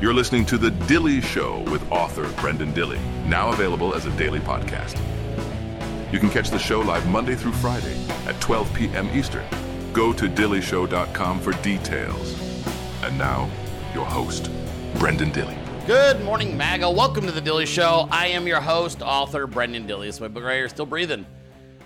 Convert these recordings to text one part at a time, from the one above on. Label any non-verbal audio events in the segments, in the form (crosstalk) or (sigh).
You're listening to The Dilley Show with author Brenden Dilley, now available as a daily podcast. You can catch the show live Monday through Friday at 12 p.m. Eastern. Go to dilleyshow.com for details. And now, your host, Brenden Dilley. Good morning, MAGA. Welcome to the Dilley Show. I am your host, author Brenden Dilley. It's my book right here, still breathing.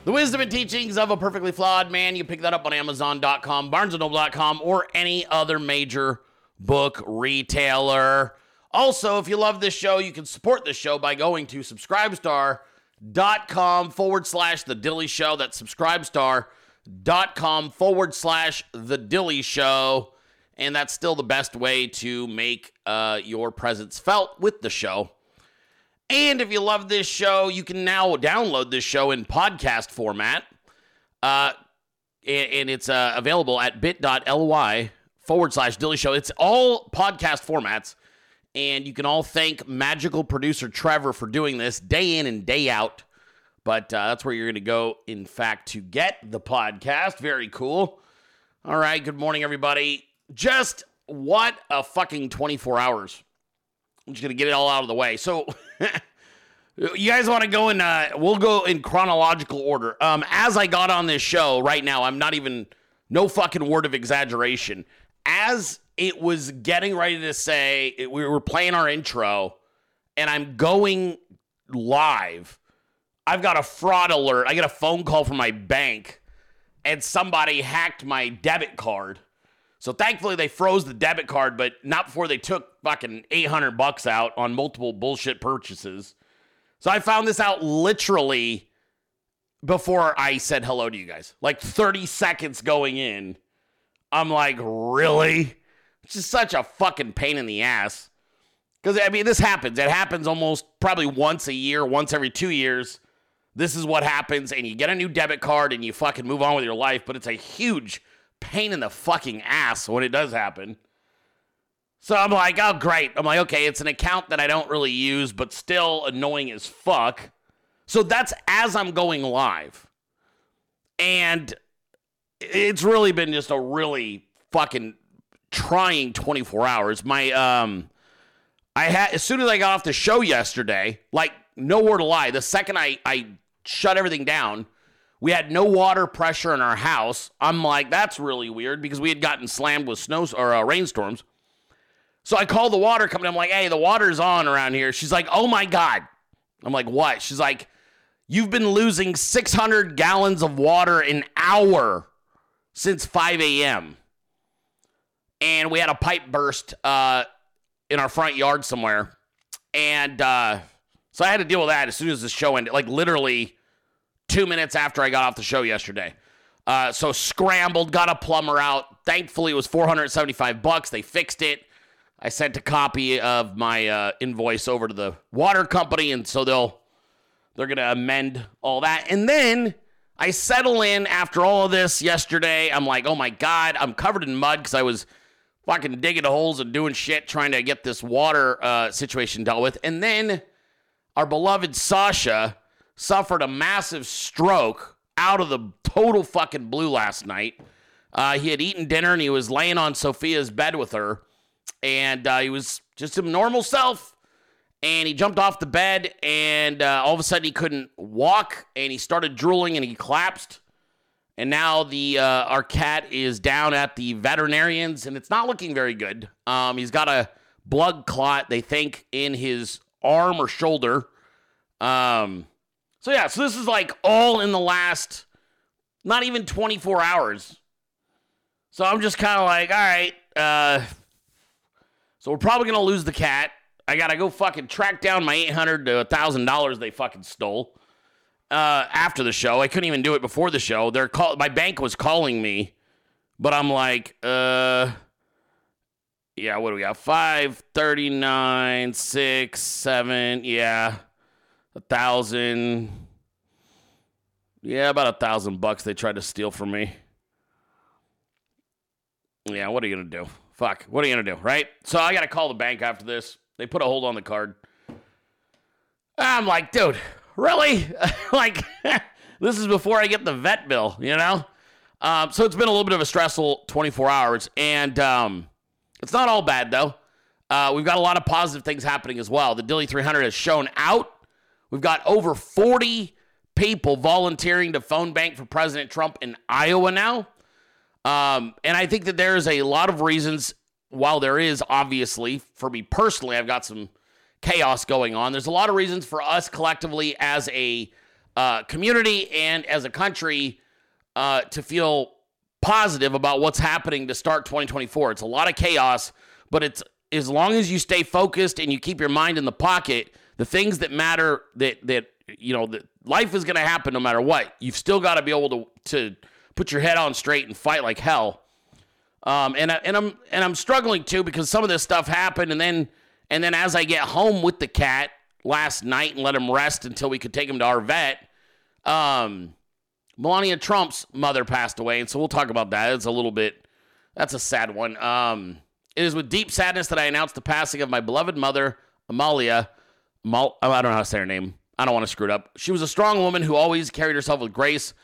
The Wisdom and Teachings of a Perfectly Flawed Man. You pick that up on Amazon.com, BarnesandNoble.com, or any other major book retailer. Also, if you love this show, you can support this show by going to subscribestar.com forward slash The Dilley Show. That's subscribestar.com forward slash The Dilley Show. And that's still the best way to make uh, your presence felt with the show. And if you love this show, you can now download this show in podcast format. Uh, and, and it's uh, available at bit.ly forward slash Dilley Show. It's all podcast formats. And you can all thank magical producer Trevor for doing this day in and day out. But uh, that's where you're going to go, in fact, to get the podcast. Very cool. All right. Good morning, everybody. Just what a fucking 24 hours. I'm just going to get it all out of the way. So. (laughs) You guys want to go in? Uh, we'll go in chronological order. Um, as I got on this show right now, I'm not even no fucking word of exaggeration. As it was getting ready to say, we were playing our intro, and I'm going live. I've got a fraud alert. I get a phone call from my bank, and somebody hacked my debit card. So thankfully they froze the debit card, but not before they took fucking 800 bucks out on multiple bullshit purchases. So I found this out literally before I said hello to you guys. Like 30 seconds going in. I'm like, really? It's just such a fucking pain in the ass. Because, I mean, this happens. It happens almost probably once a year, once every two years. This is what happens, and you get a new debit card and you fucking move on with your life, but it's a huge pain in the fucking ass when it does happen. So I'm like, oh, great. I'm like, okay, it's an account that I don't really use, but still annoying as fuck. So that's as I'm going live. And it's really been just a really fucking trying 24 hours. My, um, I had, as soon as I got off the show yesterday, like, no word to lie, the second I, I shut everything down, we had no water pressure in our house. I'm like, that's really weird because we had gotten slammed with snow or uh, rainstorms. So I call the water company. I'm like, hey, the water's on around here. She's like, oh my God. I'm like, what? She's like, you've been losing 600 gallons of water an hour since 5 a.m. And we had a pipe burst uh, in our front yard somewhere. And uh, so I had to deal with that as soon as the show ended, like literally two minutes after I got off the show yesterday. Uh, so scrambled, got a plumber out. Thankfully, it was 475 bucks. They fixed it. I sent a copy of my uh, invoice over to the water company, and so they'll they're gonna amend all that. And then I settle in after all of this yesterday. I'm like, oh my god, I'm covered in mud because I was fucking digging holes and doing shit trying to get this water uh, situation dealt with. And then our beloved Sasha suffered a massive stroke out of the total fucking blue last night. Uh, he had eaten dinner and he was laying on Sophia's bed with her and uh, he was just his normal self. And he jumped off the bed, and uh, all of a sudden he couldn't walk, and he started drooling, and he collapsed. And now the uh, our cat is down at the veterinarians, and it's not looking very good. Um, he's got a blood clot, they think, in his arm or shoulder. Um, so yeah, so this is like all in the last, not even 24 hours. So I'm just kind of like, all right, uh, so we're probably gonna lose the cat. I gotta go fucking track down my eight hundred to thousand dollars they fucking stole. Uh, after the show, I couldn't even do it before the show. They're call my bank was calling me, but I'm like, uh, yeah, what do we got? Five thirty nine, six, seven, yeah, a thousand. Yeah, about a thousand bucks they tried to steal from me. Yeah, what are you gonna do? Fuck. What are you to do, right? So I got to call the bank after this. They put a hold on the card. I'm like, dude, really? (laughs) like, (laughs) this is before I get the vet bill, you know? Um, so it's been a little bit of a stressful 24 hours. And um, it's not all bad, though. uh, we've got a lot of positive things happening as well. The Dilley 300 has shown out. We've got over 40 people volunteering to phone bank for President Trump in Iowa now. Um, and I think that there's a lot of reasons, while there is obviously, for me personally, I've got some chaos going on. There's a lot of reasons for us collectively as a uh, community and as a country uh, to feel positive about what's happening to start 2024. It's a lot of chaos, but it's as long as you stay focused and you keep your mind in the pocket, the things that matter that that you know that life is going to happen no matter what. You've still got to be able to to put your head on straight and fight like hell. Um, and I, and I'm and I'm struggling too because some of this stuff happened, and then and then as I get home with the cat last night and let him rest until we could take him to our vet, um, Melania Trump's mother passed away, and so we'll talk about that. It's a little bit that's a sad one. Um, it is with deep sadness that I announce the passing of my beloved mother, Amalia. Mal- I don't know how to say her name. I don't want to screw it up. She was a strong woman who always carried herself with grace,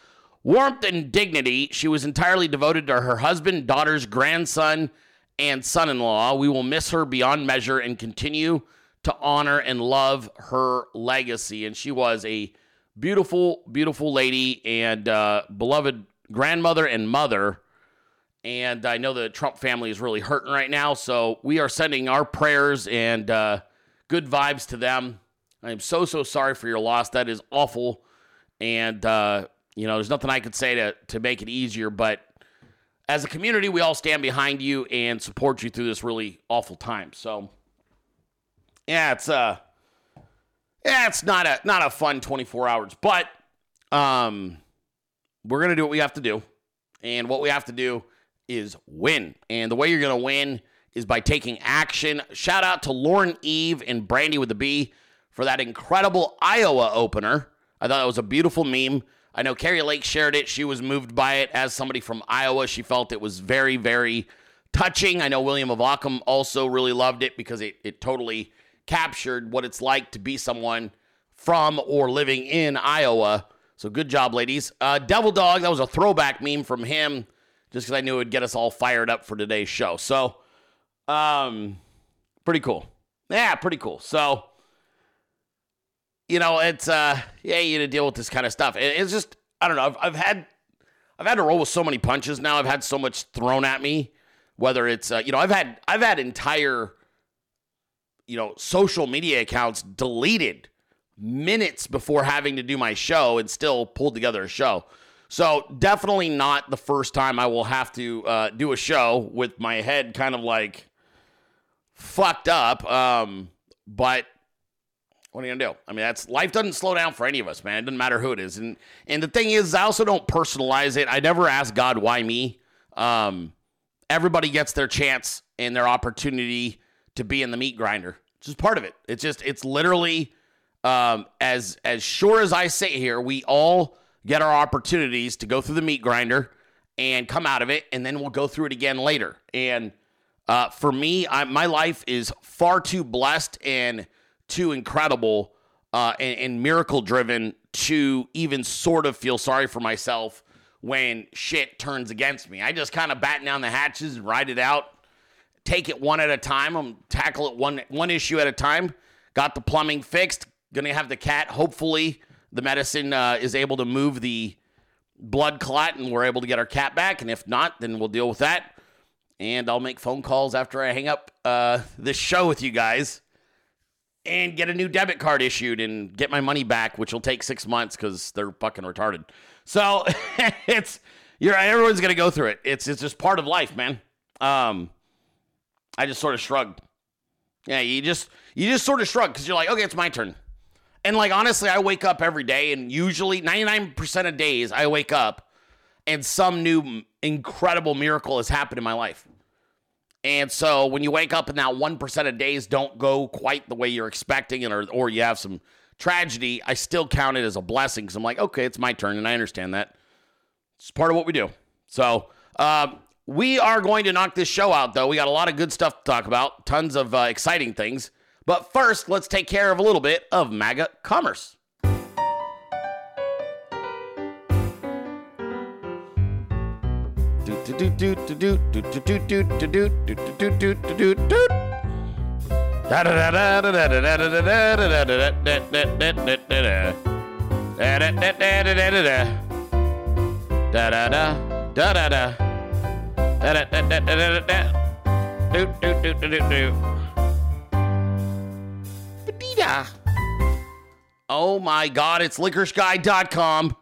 warmth, and dignity. She was entirely devoted to her husband, daughters, grandson, and son in law. We will miss her beyond measure and continue to honor and love her legacy. And she was a beautiful, beautiful lady and uh, beloved grandmother and mother. And I know the Trump family is really hurting right now. So we are sending our prayers and uh, good vibes to them. I am so, so sorry for your loss. That is awful. And, uh, you know, there's nothing I could say to, to make it easier. But as a community, we all stand behind you and support you through this really awful time. So, yeah, it's uh yeah, it's not a not a fun 24 hours, but um we're going to do what we have to do. And what we have to do is win. And the way you're going to win is by taking action. Shout out to Lauren Eve and Brandy with the B for that incredible Iowa opener. I thought it was a beautiful meme. I know Kari Lake shared it. She was moved by it as somebody from Iowa. She felt it was very, very touching. I know William of Ockham also really loved it because it, it totally captured what it's like to be someone from or living in Iowa. So good job, ladies. Uh, Devil Dog, that was a throwback meme from him just because I knew it would get us all fired up for today's show. So, um, pretty cool. Yeah, pretty cool. So, you know, it's uh, yeah, you to deal with this kind of stuff. It, it's just I don't know. I've, I've had I've had to roll with so many punches now. I've had so much thrown at me. Whether it's uh, you know, I've had I've had entire you know social media accounts deleted minutes before having to do my show and still pulled together a show. So definitely not the first time I will have to uh, do a show with my head kind of like fucked up. Um, but what are you gonna do? I mean, that's life doesn't slow down for any of us, man. It doesn't matter who it is. And and the thing is, I also don't personalize it. I never ask God why me. Um, everybody gets their chance and their opportunity to be in the meat grinder. It's just part of it. It's just it's literally um, as as sure as I sit here, we all get our opportunities to go through the meat grinder and come out of it, and then we'll go through it again later. And uh, for me, I, my life is far too blessed and too incredible uh, and, and miracle driven to even sort of feel sorry for myself when shit turns against me. I just kind of batten down the hatches and ride it out, take it one at a time. I'm tackle it one one issue at a time. Got the plumbing fixed. Gonna have the cat. Hopefully, the medicine uh, is able to move the blood clot, and we're able to get our cat back. And if not, then we'll deal with that. And I'll make phone calls after I hang up uh, this show with you guys and get a new debit card issued and get my money back, which will take six months because they're fucking retarded. So (laughs) it's you're everyone's gonna go through it. It's it's just part of life, man. Um, I just sort of shrugged. Yeah, you just you just sort of shrug because you're like, okay, it's my turn. And like honestly, I wake up every day, and usually 99% of days I wake up and some new incredible miracle has happened in my life. And so when you wake up and that 1% of days don't go quite the way you're expecting or, or you have some tragedy, I still count it as a blessing because I'm like, okay, it's my turn and I understand that. It's part of what we do. So um, we are going to knock this show out, though. We got a lot of good stuff to talk about, tons of uh, exciting things. But first, let's take care of a little bit of MAGA commerce. Oh my god, it's licorishguy.com.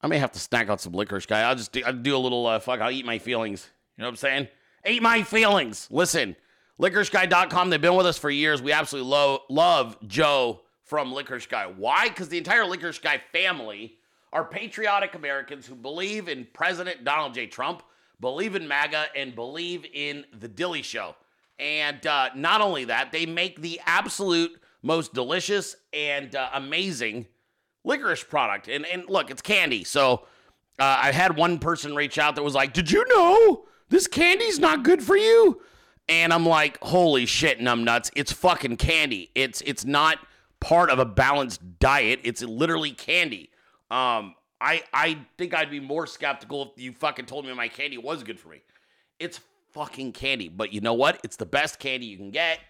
I may have to snack out some licorice guy. I'll just do, I'll do a little uh, fuck. I'll eat my feelings. You know what I'm saying? Eat my feelings. Listen, licoriceguy.com. They've been with us for years. We absolutely lo- love Joe from Licorice Guy. Why? Because the entire Licorice Guy family are patriotic Americans who believe in President Donald J. Trump, believe in MAGA, and believe in the Dilley Show. And uh, not only that, they make the absolute most delicious and uh, amazing licorice product. And and look, it's candy. So uh, I had one person reach out that was like, "Did you know this candy's not good for you?" And I'm like, "Holy shit, numbnuts! It's fucking candy. It's it's not part of a balanced diet. It's literally candy." Um, I I think I'd be more skeptical if you fucking told me my candy was good for me. It's fucking candy, but you know what? It's the best candy you can get.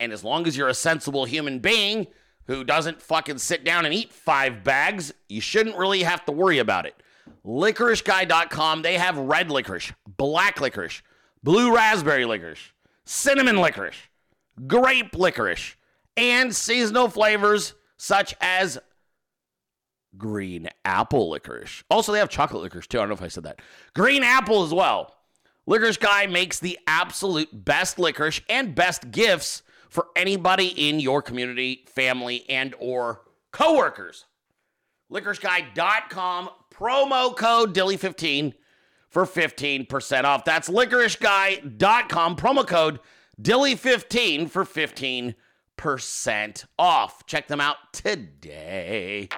And as long as you're a sensible human being who doesn't fucking sit down and eat five bags, you shouldn't really have to worry about it. Licoriceguy.com, they have red licorice, black licorice, blue raspberry licorice, cinnamon licorice, grape licorice, and seasonal flavors such as green apple licorice. Also, they have chocolate licorice too. I don't know if I said that. Green apple as well. Licorice Guy makes the absolute best licorice and best gifts for anybody in your community, family, and or coworkers. LicoriceGuy.com, promo code Dilley15 for 15% off. That's licoriceguy.com, promo code Dilley15 for 15% off. Check them out today.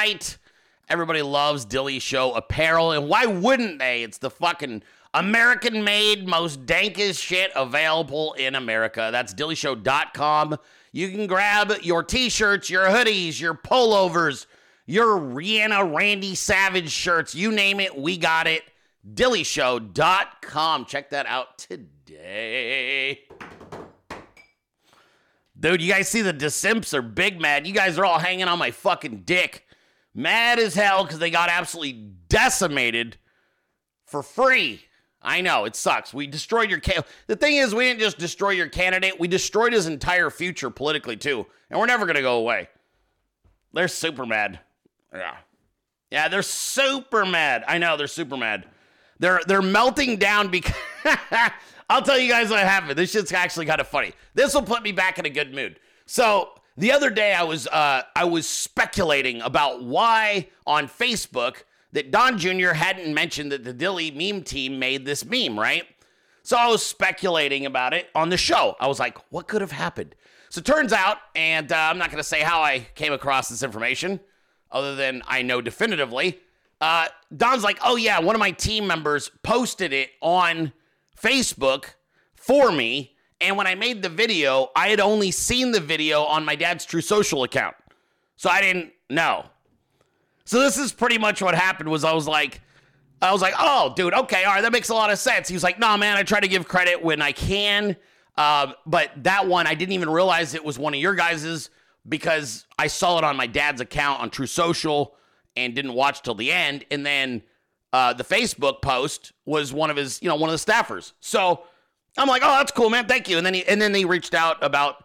Right. Everybody loves Dilley Show apparel, and why wouldn't they? It's the fucking American made, most dankest shit available in America. That's dilleyshow.com. You can grab your t shirts, your hoodies, your pullovers, your Rihanna Randy Savage shirts, you name it, we got it. Dilleyshow.com. Check that out today. Dude, you guys see the DeSimps are big mad. You guys are all hanging on my fucking dick. Mad as hell because they got absolutely decimated for free. I know, it sucks. We destroyed your ca- The thing is, we didn't just destroy your candidate, we destroyed his entire future politically too. And we're never gonna go away. They're super mad. Yeah. Yeah, they're super mad. I know, they're super mad. They're they're melting down because (laughs) I'll tell you guys what happened. This shit's actually kind of funny. This will put me back in a good mood. So the other day I was uh, I was speculating about why on Facebook that Don Jr. hadn't mentioned that the Dilley meme team made this meme, right? So I was speculating about it on the show. I was like, what could have happened? So it turns out, and uh, I'm not going to say how I came across this information, other than I know definitively. Uh, Don's like, oh yeah, one of my team members posted it on Facebook for me, And when I made the video, I had only seen the video on my dad's Truth Social account. So I didn't know. So this is pretty much what happened was I was like, I was like, oh, dude, okay, all right, that makes a lot of sense. He was like, no, man, I try to give credit when I can. Uh, but that one, I didn't even realize it was one of your guys's because I saw it on my dad's account on Truth Social and didn't watch till the end. And then uh, the Facebook post was one of his, you know, one of the staffers. So I'm like, oh, that's cool, man. Thank you. And then he, and then they reached out about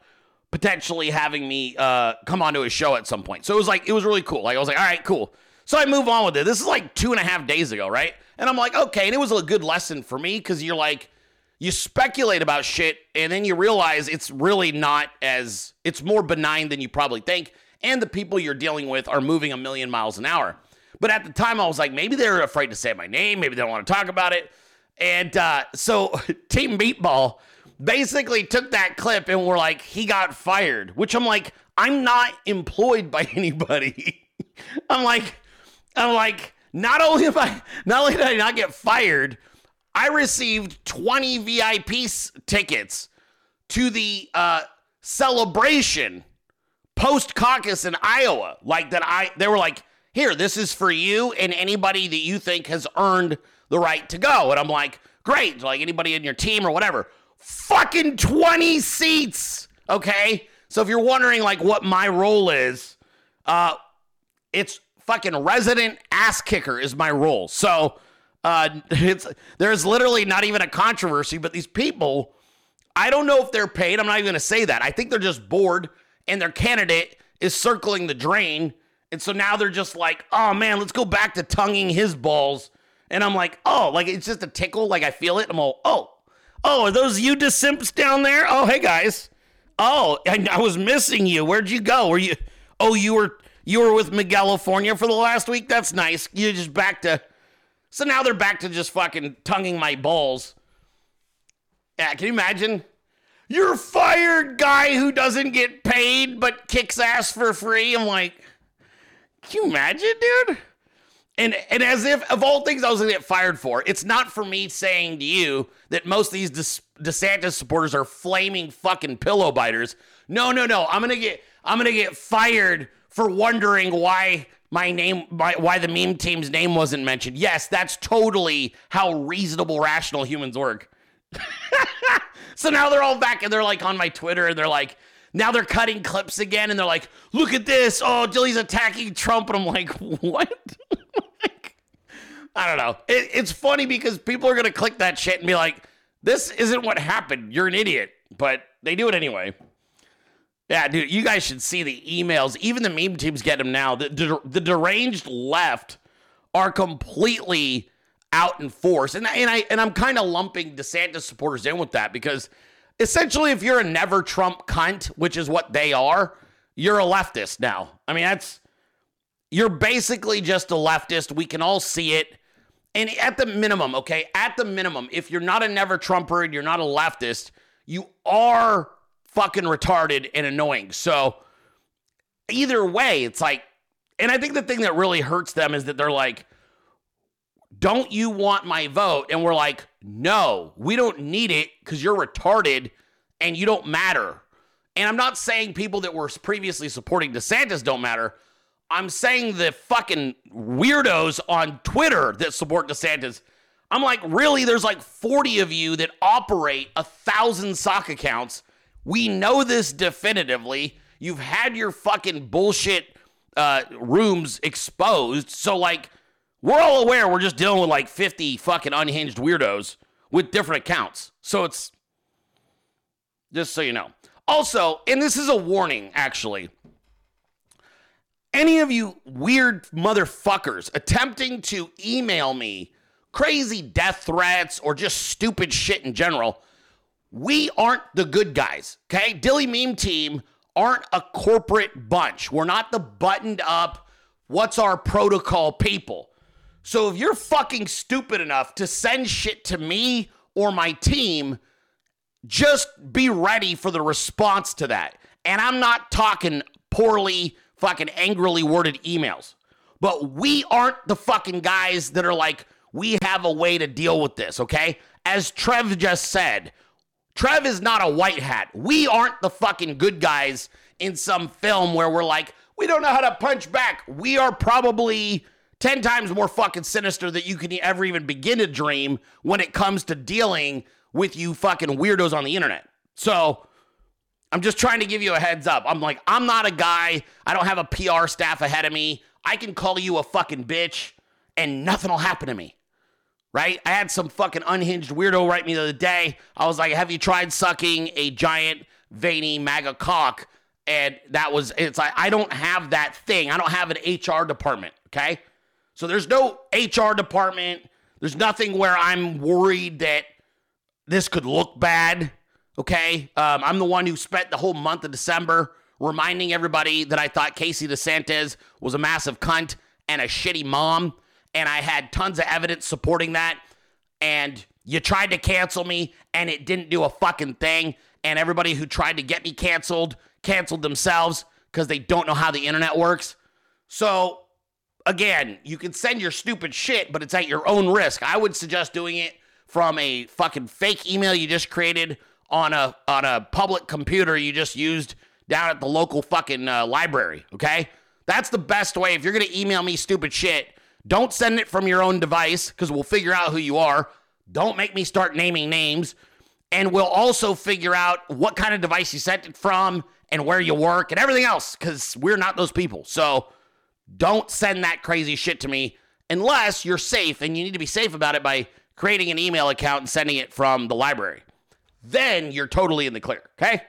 potentially having me uh, come onto his show at some point. So it was like, it was really cool. Like I was like, all right, cool. So I move on with it. This is like two and a half days ago, right? And I'm like, okay. And it was a good lesson for me because you're like, you speculate about shit and then you realize it's really not as, it's more benign than you probably think. And the people you're dealing with are moving a million miles an hour. But at the time, I was like, maybe they're afraid to say my name. Maybe they don't want to talk about it. And uh, so (laughs) Team Meatball basically took that clip and were like, he got fired, which I'm like, I'm not employed by (laughs) anybody. I'm like, I'm like, not only am I, not only did I not get fired, I received 20 VIP tickets to the uh, celebration post caucus in Iowa. Like that, I they were like, here, this is for you and anybody that you think has earned the right to go. And I'm like, great, like anybody in your team or whatever. Fucking 20 seats. Okay. So if you're wondering like what my role is, uh, it's fucking resident ass kicker is my role. So uh, (laughs) it's there's literally not even a controversy, but these people, I don't know if they're paid. I'm not even gonna say that. I think they're just bored and their candidate is circling the drain. And so now they're just like, oh man, let's go back to tonguing his balls. And I'm like, oh, like it's just a tickle. Like I feel it. I'm all, oh, oh, are those you De simps down there? Oh, hey guys. Oh, I, I was missing you. Where'd you go? Were you? Oh, you were you were with California for the last week. That's nice. You're just back to. So now they're back to just fucking tonguing my balls. Yeah, can you imagine? You're fired, guy who doesn't get paid but kicks ass for free. I'm like, can you imagine, dude? And and as if of all things I was gonna get fired for, it's not for me saying to you that most of these DeSantis supporters are flaming fucking pillow biters. No, no, no. I'm gonna get I'm gonna get fired for wondering why my name why, why the meme team's name wasn't mentioned. Yes, that's totally how reasonable, rational humans work. (laughs) so now they're all back and they're like on my Twitter and they're like, now they're cutting clips again and they're like, look at this. Oh, Dilley's attacking Trump. And I'm like, (laughs) what? I don't know. It, it's funny because people are going to click that shit and be like, this isn't what happened. You're an idiot. But they do it anyway. Yeah, dude, you guys should see the emails. Even the meme teams get them now. The, the, the deranged left are completely out in force. And, and, I, and I'm kind of lumping DeSantis supporters in with that because essentially, if you're a never Trump cunt, which is what they are, you're a leftist now. I mean, that's, you're basically just a leftist. We can all see it. And at the minimum, okay, at the minimum, if you're not a never Trumper and you're not a leftist, you are fucking retarded and annoying. So either way, it's like, and I think the thing that really hurts them is that they're like, don't you want my vote? And we're like, no, we don't need it because you're retarded and you don't matter. And I'm not saying people that were previously supporting DeSantis don't matter. I'm saying the fucking weirdos on Twitter that support DeSantis. I'm like, really? There's like 40 of you that operate a thousand sock accounts. We know this definitively. You've had your fucking bullshit uh, rooms exposed. So, like, we're all aware we're just dealing with like 50 fucking unhinged weirdos with different accounts. So it's just so you know. Also, and this is a warning actually. Any of you weird motherfuckers attempting to email me crazy death threats or just stupid shit in general, we aren't the good guys. Okay? Dilley Meme Team aren't a corporate bunch. We're not the buttoned up, what's our protocol people. So if you're fucking stupid enough to send shit to me or my team, just be ready for the response to that. And I'm not talking poorly, fucking angrily worded emails. But we aren't the fucking guys that are like, we have a way to deal with this, okay? As Trev just said, Trev is not a white hat. We aren't the fucking good guys in some film where we're like, we don't know how to punch back. We are probably 10 times more fucking sinister than you can ever even begin to dream when it comes to dealing with you fucking weirdos on the internet. So I'm just trying to give you a heads up. I'm like, I'm not a guy. I don't have a PR staff ahead of me. I can call you a fucking bitch and nothing will happen to me. Right? I had some fucking unhinged weirdo write me the other day. I was like, Have you tried sucking a giant, veiny MAGA cock? And that was, it's like, I don't have that thing. I don't have an HR department. Okay. So there's no HR department. There's nothing where I'm worried that this could look bad. Okay. Um, I'm the one who spent the whole month of December reminding everybody that I thought Casey DeSantis was a massive cunt and a shitty mom. And I had tons of evidence supporting that. And you tried to cancel me and it didn't do a fucking thing. And everybody who tried to get me canceled canceled themselves because they don't know how the internet works. So, again, you can send your stupid shit, but it's at your own risk. I would suggest doing it from a fucking fake email you just created on a on a public computer you just used down at the local fucking uh, library. Okay, that's the best way. If you're gonna email me stupid shit, don't send it from your own device because we'll figure out who you are. Don't make me start naming names, and we'll also figure out what kind of device you sent it from and where you work and everything else because we're not those people. So don't send that crazy shit to me unless you're safe and you need to be safe about it by creating an email account and sending it from the library. Then you're totally in the clear, okay?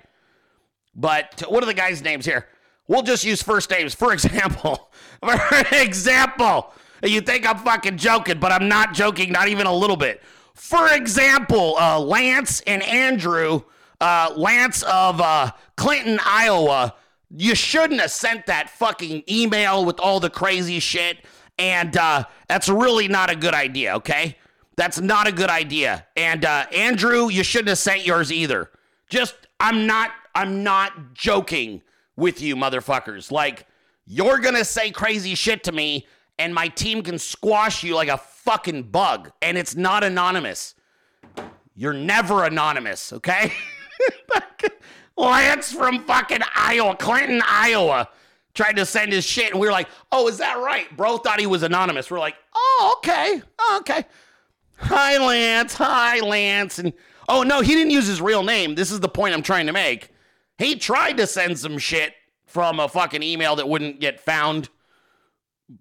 But what are the guys' names here? We'll just use first names. For example, (laughs) for example, you think I'm fucking joking, but I'm not joking, not even a little bit. For example, uh, Lance and Andrew, uh, Lance of uh, Clinton, Iowa, you shouldn't have sent that fucking email with all the crazy shit. And uh, that's really not a good idea, okay? That's not a good idea. And uh, Andrew, you shouldn't have sent yours either. Just, I'm not, I'm not joking with you, motherfuckers. Like, you're gonna say crazy shit to me, and my team can squash you like a fucking bug, and it's not anonymous. You're never anonymous, okay? (laughs) Lance from fucking Iowa, Clinton, Iowa, tried to send his shit, and we were like, "Oh, is that right?" Bro thought he was anonymous. We're like, "Oh, okay, oh, okay." Hi, Lance. Hi, Lance. And oh no, he didn't use his real name. This is the point I'm trying to make. He tried to send some shit from a fucking email that wouldn't get found,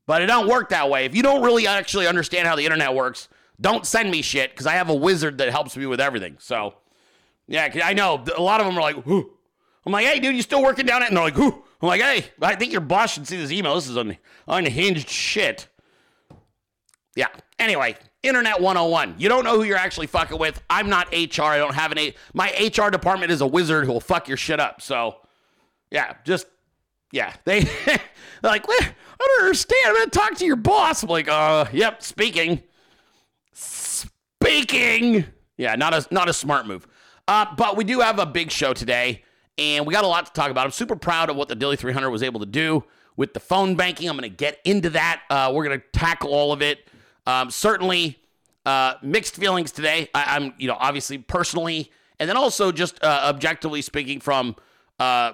but it don't work that way. If you don't really actually understand how the internet works, don't send me shit because I have a wizard that helps me with everything. So. Yeah, I know. A lot of them are like, Whoo. I'm like, hey, dude, you still working down it? And they're like, who? I'm like, hey, I think your boss should see this email. This is un- unhinged shit. Yeah. Anyway, Internet 101. You don't know who you're actually fucking with. I'm not HR. I don't have an. My HR department is a wizard who will fuck your shit up. So, yeah, just, yeah. (laughs) They, they're like, what? I don't understand. I'm going to talk to your boss. I'm like, uh, yep, speaking. Speaking. Yeah, not a, not a smart move. Uh, but we do have a big show today, and we got a lot to talk about. I'm super proud of what the Dilley 300 was able to do with the phone banking. I'm going to get into that. Uh, we're going to tackle all of it. Um, certainly, uh, mixed feelings today. I, am you know, obviously personally, and then also just uh, objectively speaking from, uh,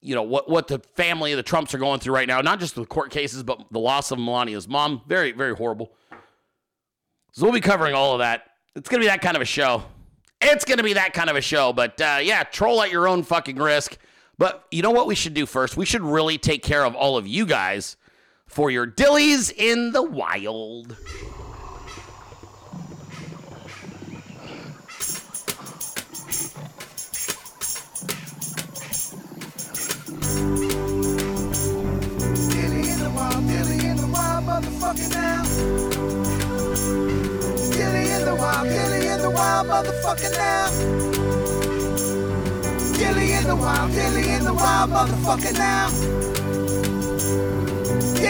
you know, what what the family of the Trumps are going through right now. Not just the court cases, but the loss of Melania's mom. Very, very horrible. So we'll be covering all of that. It's to be that kind of a show. It's to be that kind of a show. But uh, yeah, troll at your own fucking risk. But you know what we should do first? We should really take care of all of you guys for your dillies in the wild. Motherfucking now. Dilley in the wild, Dilley in the wild, motherfucking now. Dilley in the wild, Dilley in the wild, motherfucking now.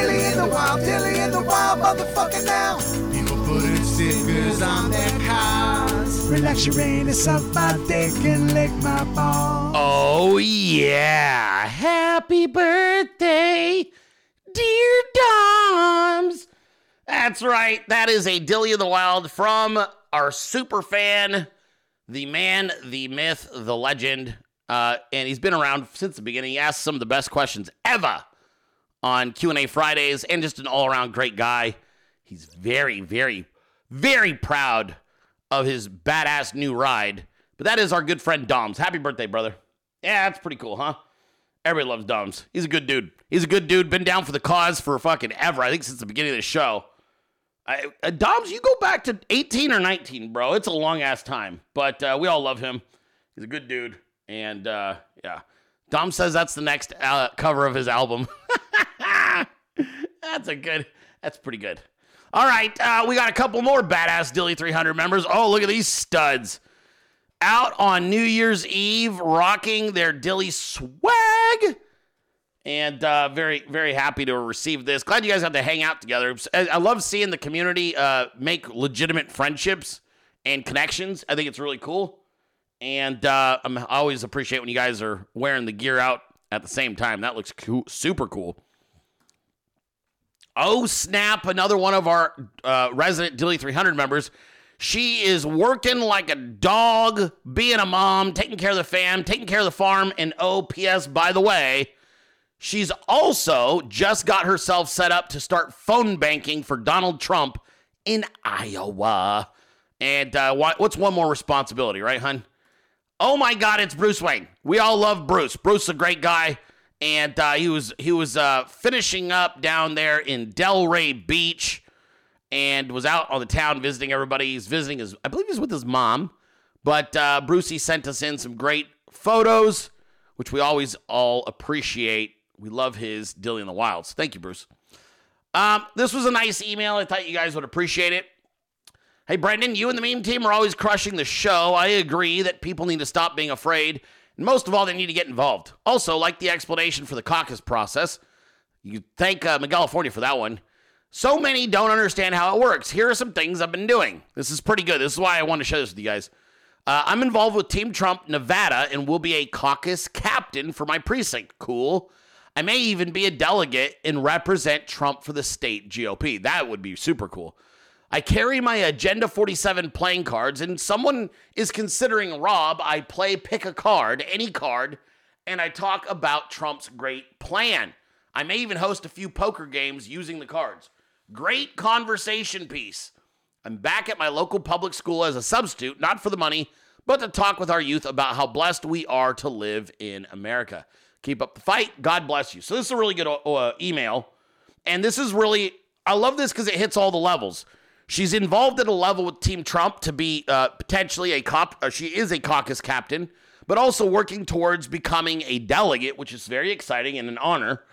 Dilley in the wild, Dilley in the wild, motherfucking now. People putting stickers on their cars. Relax your anus up my dick and lick my balls. Oh, yeah. Happy birthday, dear Doms. That's right. That is a Dilley in the Wild from our super fan, the man, the myth, the legend, uh, and he's been around since the beginning. He asks some of the best questions ever on Q&A Fridays and just an all-around great guy. He's very, very, very proud of his badass new ride. But that is our good friend Doms. Happy birthday, brother. Yeah, that's pretty cool, huh? Everybody loves Doms. He's a good dude. He's a good dude. Been down for the cause for fucking ever. I think since the beginning of the show. I, uh, Doms, you go back to 18 or 19, bro. It's a long ass time. But uh, we all love him. He's a good dude. And uh, yeah. Dom says that's the next uh, cover of his album. (laughs) that's a good, that's pretty good. All right, uh, we got a couple more badass Dilley 300 members. Oh, look at these studs. Out on New Year's Eve, rocking their Dilley swag. And uh, very, very happy to receive this. Glad you guys got to hang out together. I love seeing the community uh, make legitimate friendships and connections. I think it's really cool. And uh, I'm, I always appreciate when you guys are wearing the gear out at the same time. That looks cool, super cool. Oh, snap. Another one of our uh, resident Dilley 300 members. She is working like a dog, being a mom, taking care of the fam, taking care of the farm. And oh, P.S., by the way, she's also just got herself set up to start phone banking for Donald Trump in Iowa. And uh, what's one more responsibility, right, hun? Oh my God, it's Bruce Wayne. We all love Bruce. Bruce's a great guy, and uh, he was he was uh, finishing up down there in Delray Beach, and was out on the town visiting everybody. He's visiting his, I believe he's with his mom, but uh, Brucey sent us in some great photos, which we always all appreciate. We love his Dilley in the Wilds. Thank you, Bruce. Um, this was a nice email. I thought you guys would appreciate it. Hey, Brenden, you and the meme team are always crushing the show. I agree that people need to stop being afraid. And most of all, they need to get involved. Also, like the explanation for the caucus process, you thank uh, California for that one. So many don't understand how it works. Here are some things I've been doing. This is pretty good. This is why I want to share this with you guys. Uh, I'm involved with Team Trump Nevada and will be a caucus captain for my precinct. Cool. I may even be a delegate and represent Trump for the state GOP. That would be super cool. I carry my Agenda 47 playing cards, and someone is considering Rob. I play pick a card, any card, and I talk about Trump's great plan. I may even host a few poker games using the cards. Great conversation piece. I'm back at my local public school as a substitute, not for the money, but to talk with our youth about how blessed we are to live in America. Keep up the fight. God bless you. So, this is a really good uh, email. And this is really, I love this because it hits all the levels. She's involved at a level with Team Trump to be uh, potentially a cop. Uh, she is a caucus captain, but also working towards becoming a delegate, which is very exciting and an honor.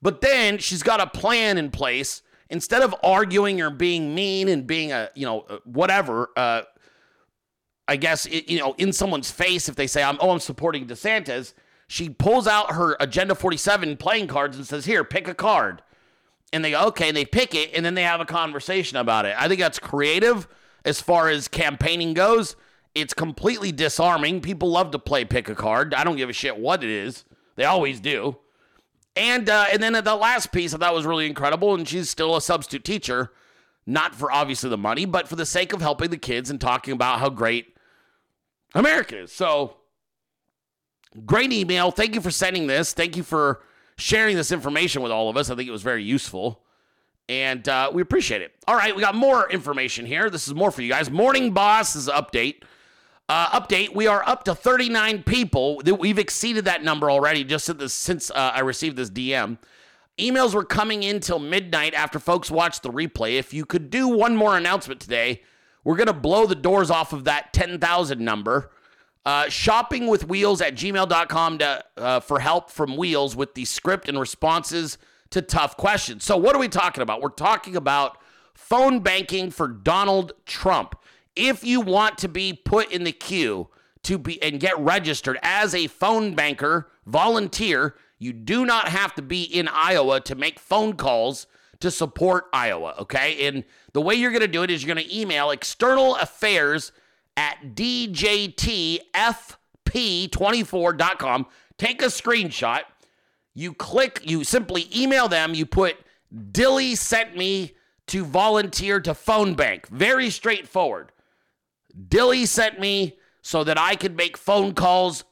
But then she's got a plan in place. Instead of arguing or being mean and being a you know uh, whatever, uh, I guess you know in someone's face if they say I'm oh I'm supporting DeSantis, she pulls out her Agenda 47 playing cards and says here pick a card and they go, okay, and they pick it, and then they have a conversation about it. I think that's creative as far as campaigning goes. It's completely disarming. People love to play pick a card. I don't give a shit what it is. They always do. And uh, and then the last piece I thought was really incredible, and she's still a substitute teacher, not for obviously the money, but for the sake of helping the kids and talking about how great America is. So great email. Thank you for sending this. Thank you for sharing this information with all of us. I think it was very useful. And uh, we appreciate it. All right, we got more information here. This is more for you guys. Morning Boss is update. Uh, update: We are up to 39 people. We've exceeded that number already just since uh, I received this DM. Emails were coming in till midnight after folks watched the replay. If you could do one more announcement today, we're gonna blow the doors off of that 10,000 number. Uh, shopping with wheels at gmail.com to, uh, for help from wheels with the script and responses to tough questions. So, what are we talking about? We're talking about phone banking for Donald Trump. If you want to be put in the queue to be and get registered as a phone banker volunteer, you do not have to be in Iowa to make phone calls to support Iowa, okay? And the way you're going to do it is you're going to email external affairs at djtfp24.com. Take a screenshot. You click, you simply email them, you put Dilley sent me to volunteer to phone bank. Very straightforward. Dilley sent me so that I could make phone calls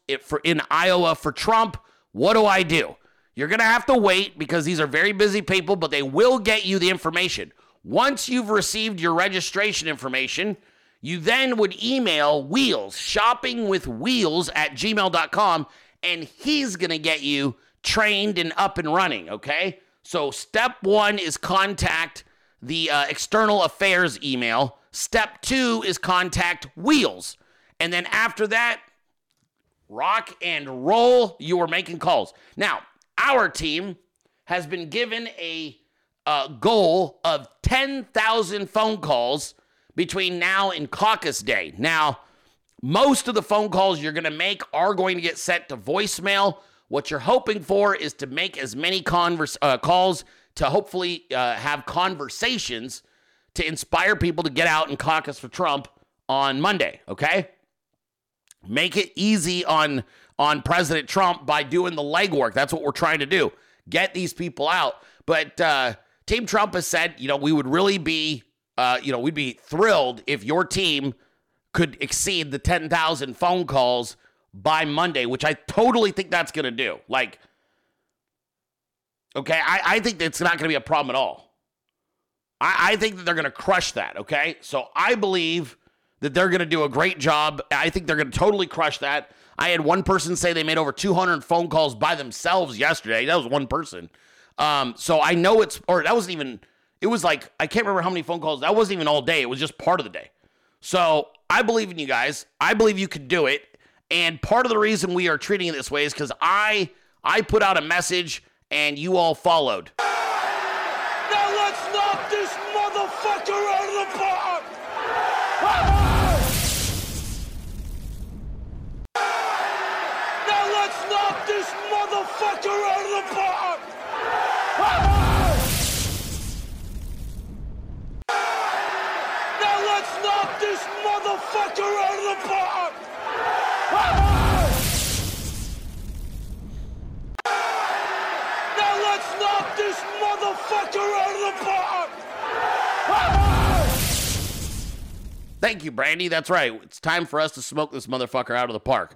in Iowa for Trump, what do I do? You're going to have to wait because these are very busy people, but they will get you the information. Once you've received your registration information, you then would email Wheels, shopping with wheels at gmail.com, and he's going to get you trained and up and running, okay? So, step one is contact the uh, external affairs email. Step two is contact Wheels. And then after that, rock and roll, you are making calls. Now, our team has been given a uh, goal of 10,000 phone calls between now and caucus day. Now, most of the phone calls you're going to make are going to get sent to voicemail. What you're hoping for is to make as many converse, uh, calls to hopefully uh, have conversations to inspire people to get out and caucus for Trump on Monday, okay? Make it easy on on President Trump by doing the legwork. That's what we're trying to do. Get these people out. But uh, Team Trump has said, you know, we would really be, uh, you know, we'd be thrilled if your team could exceed the 10,000 phone calls by Monday, which I totally think that's going to do. Like, okay, I, I think it's not going to be a problem at all. I, I think that they're going to crush that, okay? So I believe that they're going to do a great job. I think they're going to totally crush that. I had one person say they made over 200 phone calls by themselves yesterday. That was one person. Um, so I know it's, or that wasn't even, it was like, I can't remember how many phone calls. That wasn't even all day. It was just part of the day. So I believe in you guys. I believe you could do it. And part of the reason we are treating it this way is because I, I put out a message and you all followed. Thank you, Brandy. That's right. It's time for us to smoke this motherfucker out of the park.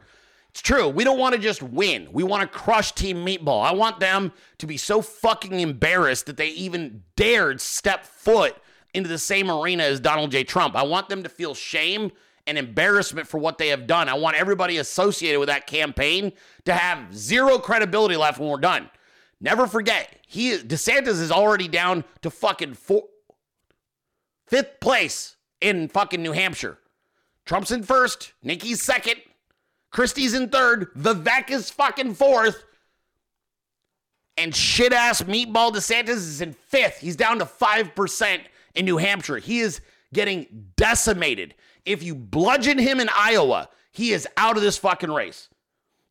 It's true. We don't want to just win. We want to crush Team Meatball. I want them to be so fucking embarrassed that they even dared step foot into the same arena as Donald J. Trump. I want them to feel shame and embarrassment for what they have done. I want everybody associated with that campaign to have zero credibility left when we're done. Never forget, he DeSantis is already down to fucking four, fifth place in fucking New Hampshire. Trump's in first, Nikki's second, Christie's in third, Vivek is fucking fourth, and shit ass meatball DeSantis is in fifth. He's down to 5% in New Hampshire. He is getting decimated. If you bludgeon him in Iowa, he is out of this fucking race.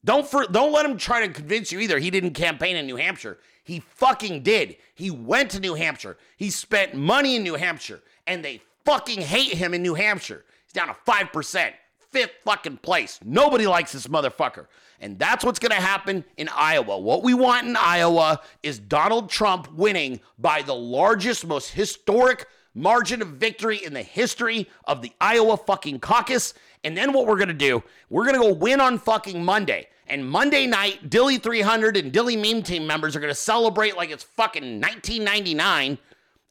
Don't for, don't let him try to convince you either. He didn't campaign in New Hampshire. He fucking did. He went to New Hampshire. He spent money in New Hampshire, and they fucking hate him in New Hampshire. He's down to five percent, fifth fucking place. Nobody likes this motherfucker, and that's what's gonna happen in Iowa. What we want in Iowa is Donald Trump winning by the largest, most historic margin of victory in the history of the Iowa fucking caucus. And then what we're gonna do, we're gonna go win on fucking Monday. And Monday night, Dilley 300 and Dilley Meme Team members are gonna celebrate like it's fucking 1999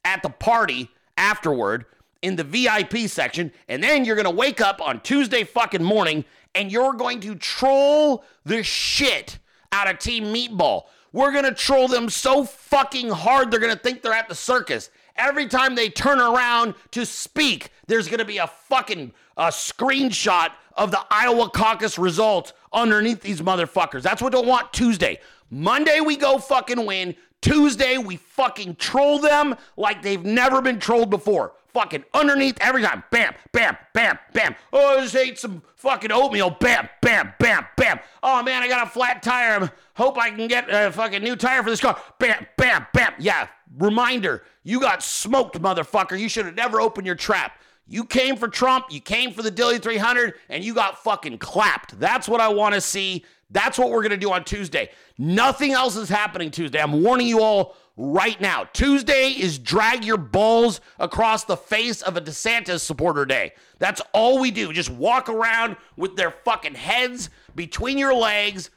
at the party afterward in the VIP section. And then you're gonna wake up on Tuesday fucking morning and you're going to troll the shit out of Team Meatball. We're gonna troll them so fucking hard they're gonna think they're at the circus. Every time they turn around to speak, there's gonna be a fucking a screenshot of the Iowa caucus results underneath these motherfuckers. That's what they'll want Tuesday. Monday we go fucking win. Tuesday we fucking troll them like they've never been trolled before. Fucking underneath every time. Bam, bam, bam, bam. Oh, I just ate some fucking oatmeal. Bam, bam, bam, bam. Oh man, I got a flat tire. I hope I can get a fucking new tire for this car. Bam, bam, bam. Yeah, reminder, you got smoked, motherfucker. You should have never opened your trap. You came for Trump, you came for the Dilley 300, and you got fucking clapped. That's what I want to see. That's what we're going to do on Tuesday. Nothing else is happening Tuesday. I'm warning you all right now. Tuesday is drag your balls across the face of a DeSantis supporter day. That's all we do. Just walk around with their fucking heads between your legs,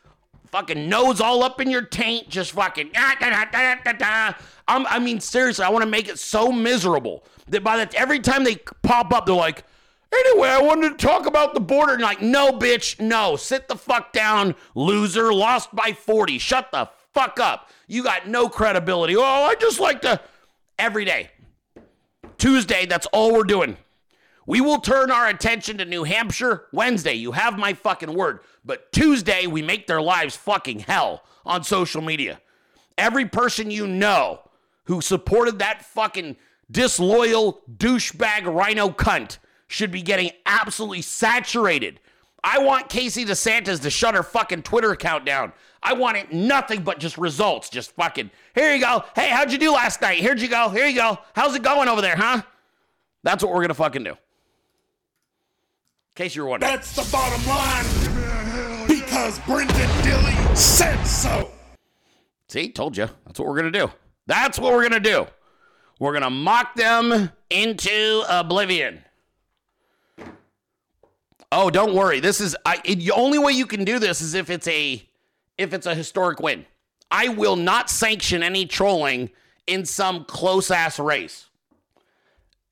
fucking nose all up in your taint, just fucking. ah, da, da, da, I mean, seriously, I want to make it so miserable that by the every time they pop up, they're like, Anyway, I wanted to talk about the border. And like, no, bitch, no. Sit the fuck down, loser. Lost by 40. Shut the fuck up. You got no credibility. Oh, I just like to. Every day. Tuesday, that's all we're doing. We will turn our attention to New Hampshire Wednesday. You have my fucking word. But Tuesday, we make their lives fucking hell on social media. Every person you know who supported that fucking disloyal douchebag RINO cunt should be getting absolutely saturated. I want Casey DeSantis to shut her fucking Twitter account down. I want it nothing but just results. Just fucking, here you go. Hey, how'd you do last night? Here'd you go. Here you go. How's it going over there, huh? That's what we're gonna fucking do. In case you were wondering. That's the bottom line. Because Brenden Dilley said so. See, told you. That's what we're gonna do. That's what we're gonna do. We're gonna mock them into oblivion. Oh, don't worry. This is I. It, the only way you can do this is if it's a if it's a historic win. I will not sanction any trolling in some close ass race.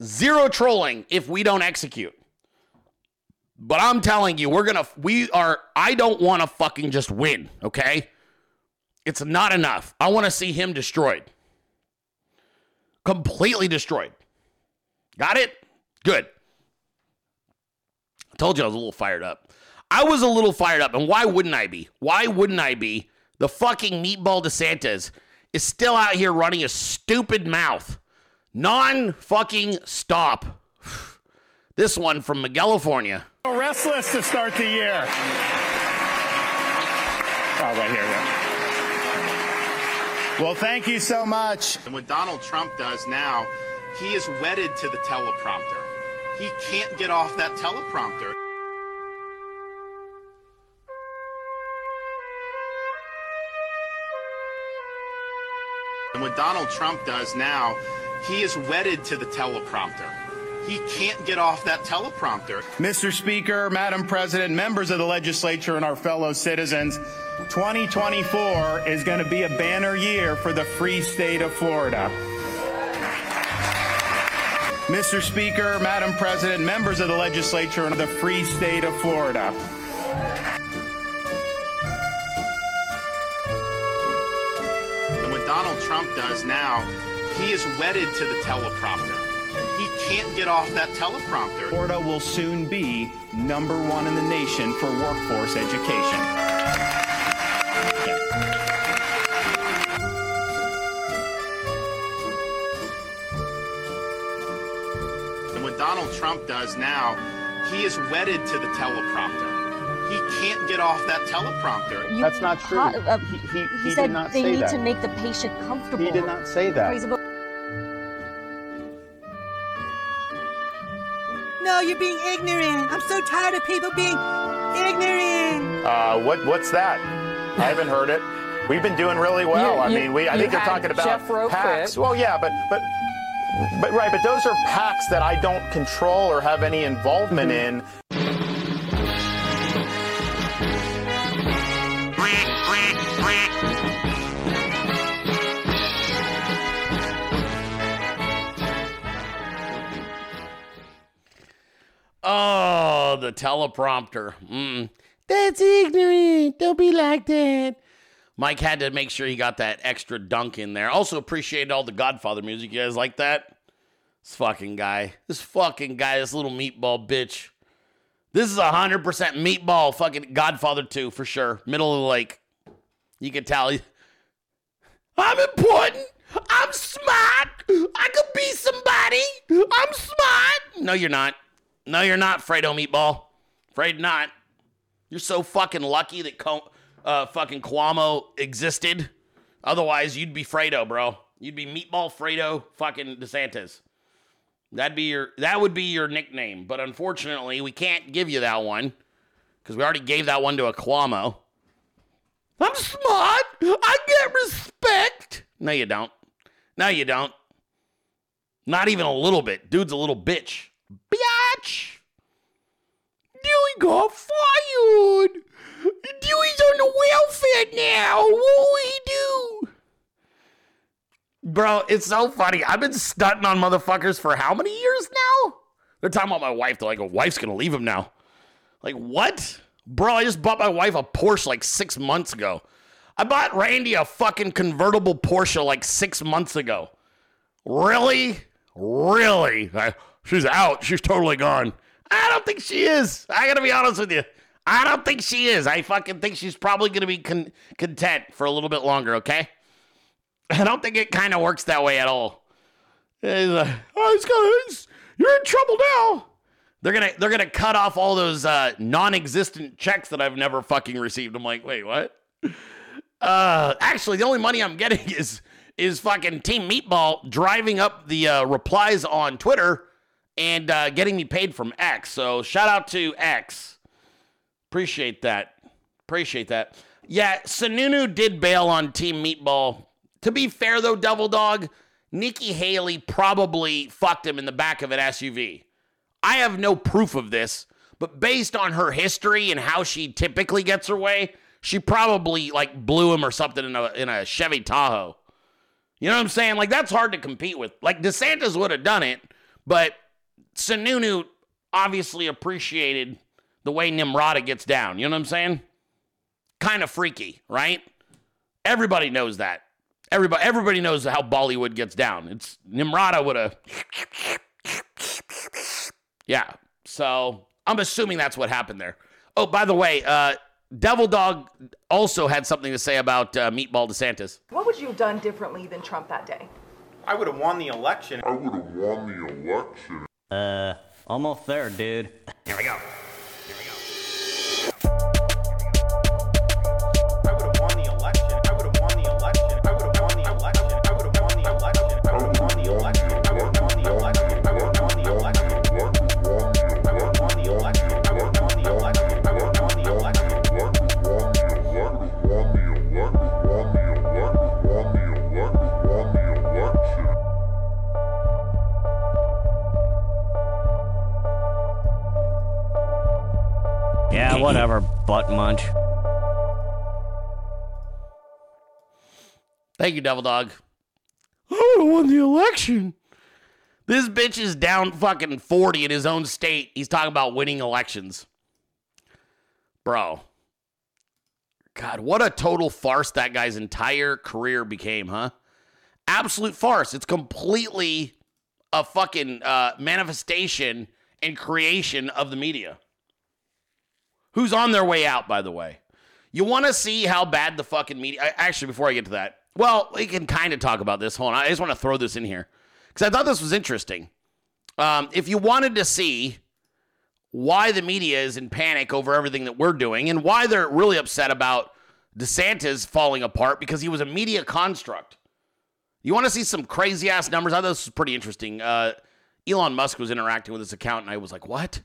Zero trolling if we don't execute. But I'm telling you, we're gonna. We are. I don't want to fucking just win. Okay. It's not enough. I want to see him destroyed. Completely destroyed. Got it? Good. I told you I was a little fired up. I was a little fired up, and why wouldn't I be? Why wouldn't I be? The fucking meatball DeSantis is still out here running a stupid mouth. Non fucking stop. (sighs) This one from California. Restless to start the year. Oh, right here. Yeah. Well, thank you so much. And what Donald Trump does now, he is wedded to the teleprompter. He can't get off that teleprompter. And what Donald Trump does now, he is wedded to the teleprompter. He can't get off that teleprompter. Mr. Speaker, Madam President, members of the legislature, and our fellow citizens, 2024 is going to be a banner year for the free state of Florida. Mr. Speaker, Madam President, members of the legislature, and the free state of Florida. And what Donald Trump does now, he is wedded to the teleprompter. He can't get off that teleprompter. Florida will soon be number one in the nation for workforce education. Donald Trump does now, he is wedded to the teleprompter. He can't get off that teleprompter. You- That's not true. Ho- uh, He- he- he did said not they need that. to make the patient comfortable. He did not say that. No, you're being ignorant. I'm so tired of people being ignorant. Uh, what what's that? I haven't heard it. We've been doing really well. You- I you- mean, we I you think they're talking about Jeff Rowe PACs. Well, yeah, but but but right, but those are PACs that I don't control or have any involvement in. Oh, the teleprompter. Mm. That's ignorant. Don't be like that. Mike had to make sure he got that extra dunk in there. Also appreciated all the Godfather music. You guys like that? This fucking guy. This fucking guy, this little meatball bitch. This is 100% meatball fucking Godfather 2 for sure. Middle of the lake. You can tell. (laughs) I'm important. I'm smart. I could be somebody. I'm smart. No, you're not. No, you're not, Fredo Meatball. Afraid not. You're so fucking lucky that Co- uh, fucking Cuomo existed. Otherwise, you'd be Fredo, bro. You'd be Meatball Fredo fucking DeSantis. That'd be your that would be your nickname. But unfortunately, we can't give you that one because we already gave that one to a Cuomo. I'm smart. I get respect. No, you don't. No, you don't. Not even a little bit. Dude's a little bitch. Biatch. Dewey got fired. Dewey's on the welfare now. What he do? Bro, it's so funny. I've been stunting on motherfuckers for how many years now? They're talking about my wife. They're like, a wife's gonna leave him now. Like, what? Bro, I just bought my wife a Porsche like six months ago. I bought Randy a fucking convertible Porsche like six months ago. Really? Really? I, she's out. She's totally gone. I don't think she is. I gotta be honest with you. I don't think she is. I fucking think she's probably gonna be con- content for a little bit longer, okay? I don't think it kind of works that way at all. He's like, oh, it's guys, you're in trouble now. They're gonna they're gonna cut off all those uh, non-existent checks that I've never fucking received. I'm like, wait, what? Uh, actually, the only money I'm getting is is fucking Team Meatball driving up the uh, replies on Twitter and uh, getting me paid from X. So shout out to X. Appreciate that. Appreciate that. Yeah, Sununu did bail on Team Meatball. To be fair though, Devil Dog, Nikki Haley probably fucked him in the back of an SUV. I have no proof of this, but based on her history and how she typically gets her way, she probably like blew him or something in a in a Chevy Tahoe. You know what I'm saying? Like that's hard to compete with. Like DeSantis would have done it, but Sununu obviously appreciated the way Nimrata gets down. You know what I'm saying? Kind of freaky, right? Everybody knows that. Everybody, everybody knows how Bollywood gets down. It's Nimrata would have. Yeah. So I'm assuming that's what happened there. Oh, by the way, uh, Devil Dog also had something to say about uh, Meatball DeSantis. What would you have done differently than Trump that day? I would have won the election. I would have won the election. Uh, almost there, dude. Here we go. Thank you, Devil Dog. I would have won the election. This bitch is down fucking 40 in his own state. He's talking about winning elections. Bro. God, what a total farce that guy's entire career became, huh? Absolute farce. It's completely a fucking uh, manifestation and creation of the media. Who's on their way out, by the way. You want to see how bad the fucking media. Actually, before I get to that, well, we can kind of talk about this. Hold on. I just want to throw this in here because I thought this was interesting. Um, if you wanted to see why the media is in panic over everything that we're doing and why they're really upset about DeSantis falling apart because he was a media construct. You want to see some crazy ass numbers? I thought this was pretty interesting. Uh, Elon Musk was interacting with this account, and I was like, what?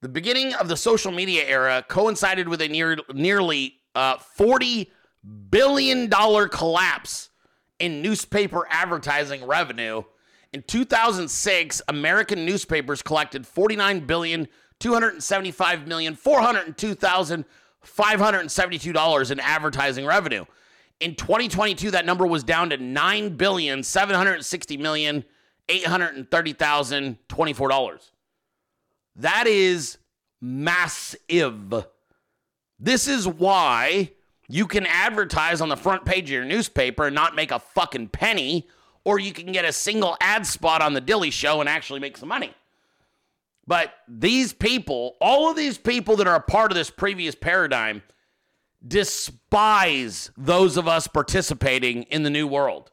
The beginning of the social media era coincided with a near, nearly uh, $40 billion dollar collapse in newspaper advertising revenue. In 2006, American newspapers collected 49 billion, 275 million, 402,572 dollars in advertising revenue. In 2022, that number was down to 9 billion, 760 million, 830,024 dollars. That is massive. This is why you can advertise on the front page of your newspaper and not make a fucking penny, or you can get a single ad spot on the Dilley Show and actually make some money. But these people, all of these people that are a part of this previous paradigm, despise those of us participating in the new world.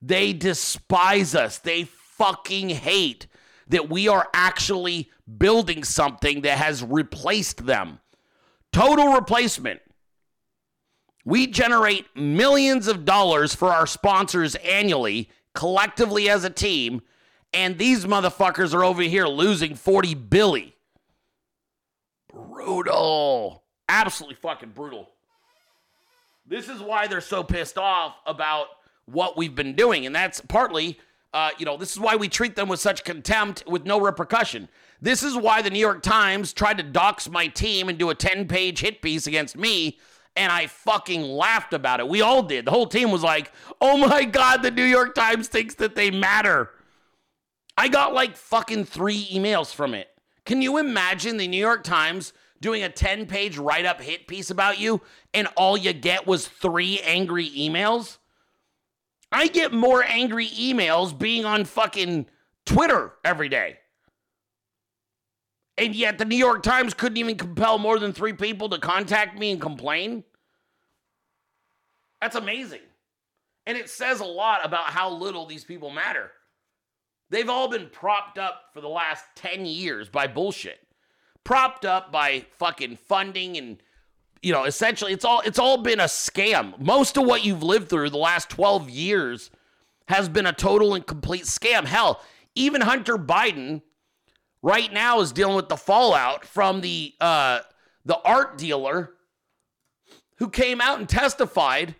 They despise us. They fucking hate that we are actually building something that has replaced them. Total replacement. We generate millions of dollars for our sponsors annually, collectively as a team, and these motherfuckers are over here losing 40 billy. Brutal. Absolutely fucking brutal. This is why they're so pissed off about what we've been doing. And that's partly, uh, you know, this is why we treat them with such contempt with no repercussion. This is why the New York Times tried to dox my team and do a 10 page hit piece against me. And I fucking laughed about it. We all did. The whole team was like, oh my God, the New York Times thinks that they matter. I got like fucking three emails from it. Can you imagine the New York Times doing a 10 page write up hit piece about you and all you get was three angry emails? I get more angry emails being on fucking Twitter every day. And yet the New York Times couldn't even compel more than three people to contact me and complain. That's amazing. And it says a lot about how little these people matter. They've all been propped up for the last 10 years by bullshit. Propped up by fucking funding and you know, essentially it's all it's all been a scam. Most of what you've lived through the last 12 years has been a total and complete scam. Hell, even Hunter Biden right now is dealing with the fallout from the uh the art dealer who came out and testified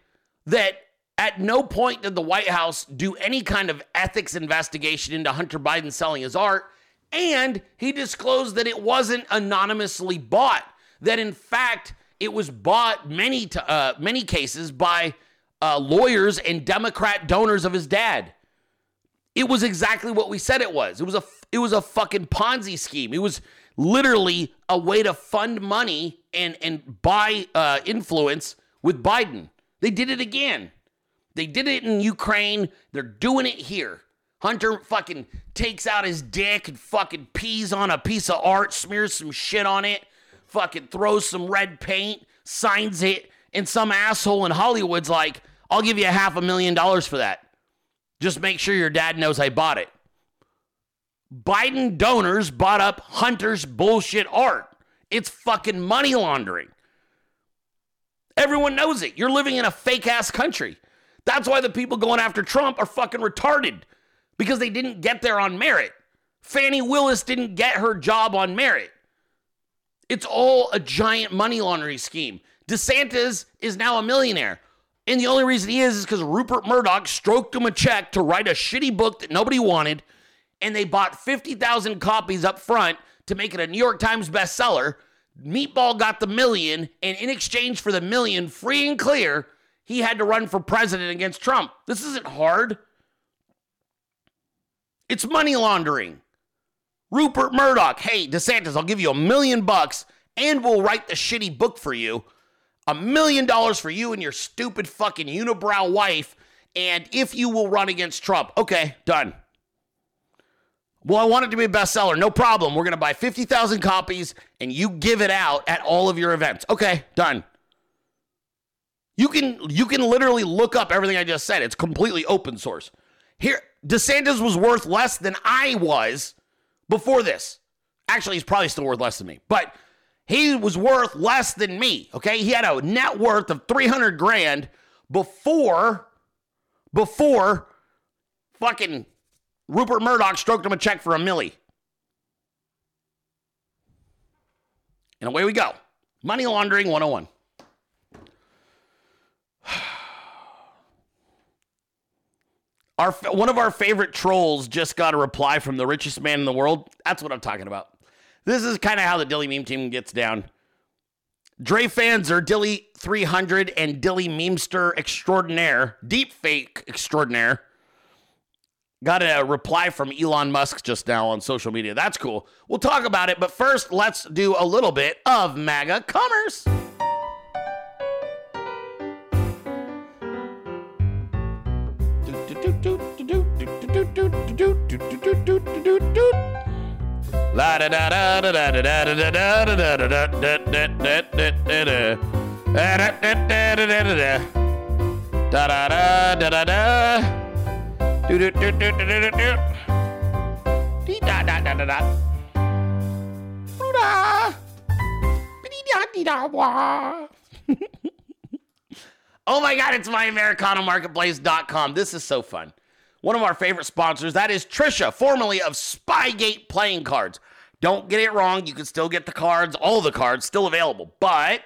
that at no point did the White House do any kind of ethics investigation into Hunter Biden selling his art. And he disclosed that it wasn't anonymously bought, that in fact, it was bought many, t- uh, many cases by uh, lawyers and Democrat donors of his dad. It was exactly what we said it was. It was a it was a fucking Ponzi scheme. It was literally a way to fund money and and buy uh, influence with Biden. They did it again. They did it in Ukraine. They're doing it here. Hunter fucking takes out his dick and fucking pees on a piece of art, smears some shit on it, fucking throws some red paint, signs it, and some asshole in Hollywood's like, I'll give you a half a million dollars for that. Just make sure your dad knows I bought it. Biden donors bought up Hunter's bullshit art. It's fucking money laundering. Everyone knows it. You're living in a fake ass country. That's why the people going after Trump are fucking retarded because they didn't get there on merit. Fani Willis didn't get her job on merit. It's all a giant money laundering scheme. DeSantis is now a millionaire. And the only reason he is is because Rupert Murdoch stroked him a check to write a shitty book that nobody wanted. And they bought 50,000 copies up front to make it a New York Times bestseller. Meatball got the million. And in exchange for the million, free and clear, he had to run for president against Trump. This isn't hard. It's money laundering. Rupert Murdoch, hey, DeSantis, I'll give you a million bucks and we'll write the shitty book for you. A million dollars for you and your stupid fucking unibrow wife. And if you will run against Trump, okay, done. Well, I want it to be a bestseller. No problem. We're going to buy 50,000 copies and you give it out at all of your events. Okay, done. You can you can literally look up everything I just said. It's completely open source. Here DeSantis was worth less than I was before this. Actually, he's probably still worth less than me. But he was worth less than me, okay? He had a net worth of 300 grand before before fucking Rupert Murdoch stroked him a check for a milli. And away we go. Money laundering 101. (sighs) Our one of our favorite trolls just got a reply from the richest man in the world. That's what I'm talking about. This is kind of how the Dilley meme team gets down. Dre fans are Dilley 300 and Dilley memester extraordinaire, deep fake extraordinaire. Got a reply from Elon Musk just now on social media. That's cool. We'll talk about it, but first, let's do a little bit of MAGA commerce. Da da da da da da da da da da da da da da da da da da. Do do do do do do do da da da da da. Doo da. Dee da da. Oh my God, it's myAmericanaMarketplace.com. This is so fun. One of our favorite sponsors, that is Trisha, formerly of Spygate Playing Cards. Don't get it wrong, you can still get the cards, all the cards still available. But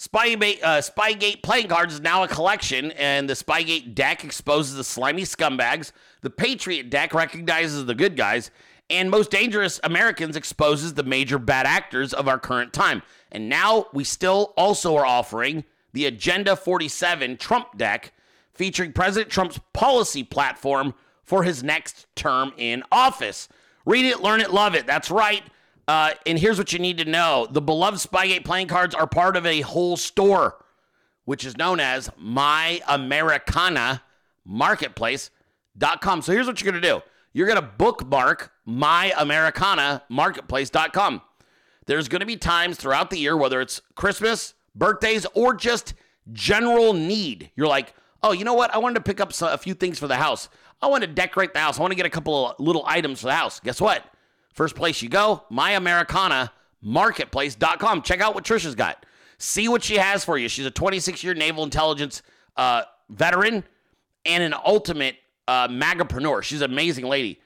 Spygate, uh, Spygate playing cards is now a collection, and the Spygate deck exposes the slimy scumbags. The Patriot deck recognizes the good guys, and Most Dangerous Americans exposes the major bad actors of our current time. And now we still also are offering the Agenda 47 Trump deck, featuring President Trump's policy platform for his next term in office. Read it, learn it, love it. That's right. Uh, and here's what you need to know the beloved Spygate playing cards are part of a whole store, which is known as My Americana Marketplace.com. So here's what you're going to do you're going to bookmark My Americana Marketplace.com. There's going to be times throughout the year, whether it's Christmas, birthdays, or just general need. You're like, oh, you know what? I wanted to pick up a few things for the house. I want to decorate the house. I want to get a couple of little items for the house. Guess what? First place you go, myamericanamarketplace.com. Check out what Trisha's got. See what she has for you. She's a 26 year naval intelligence uh, veteran and an ultimate uh, magapreneur. She's an amazing lady.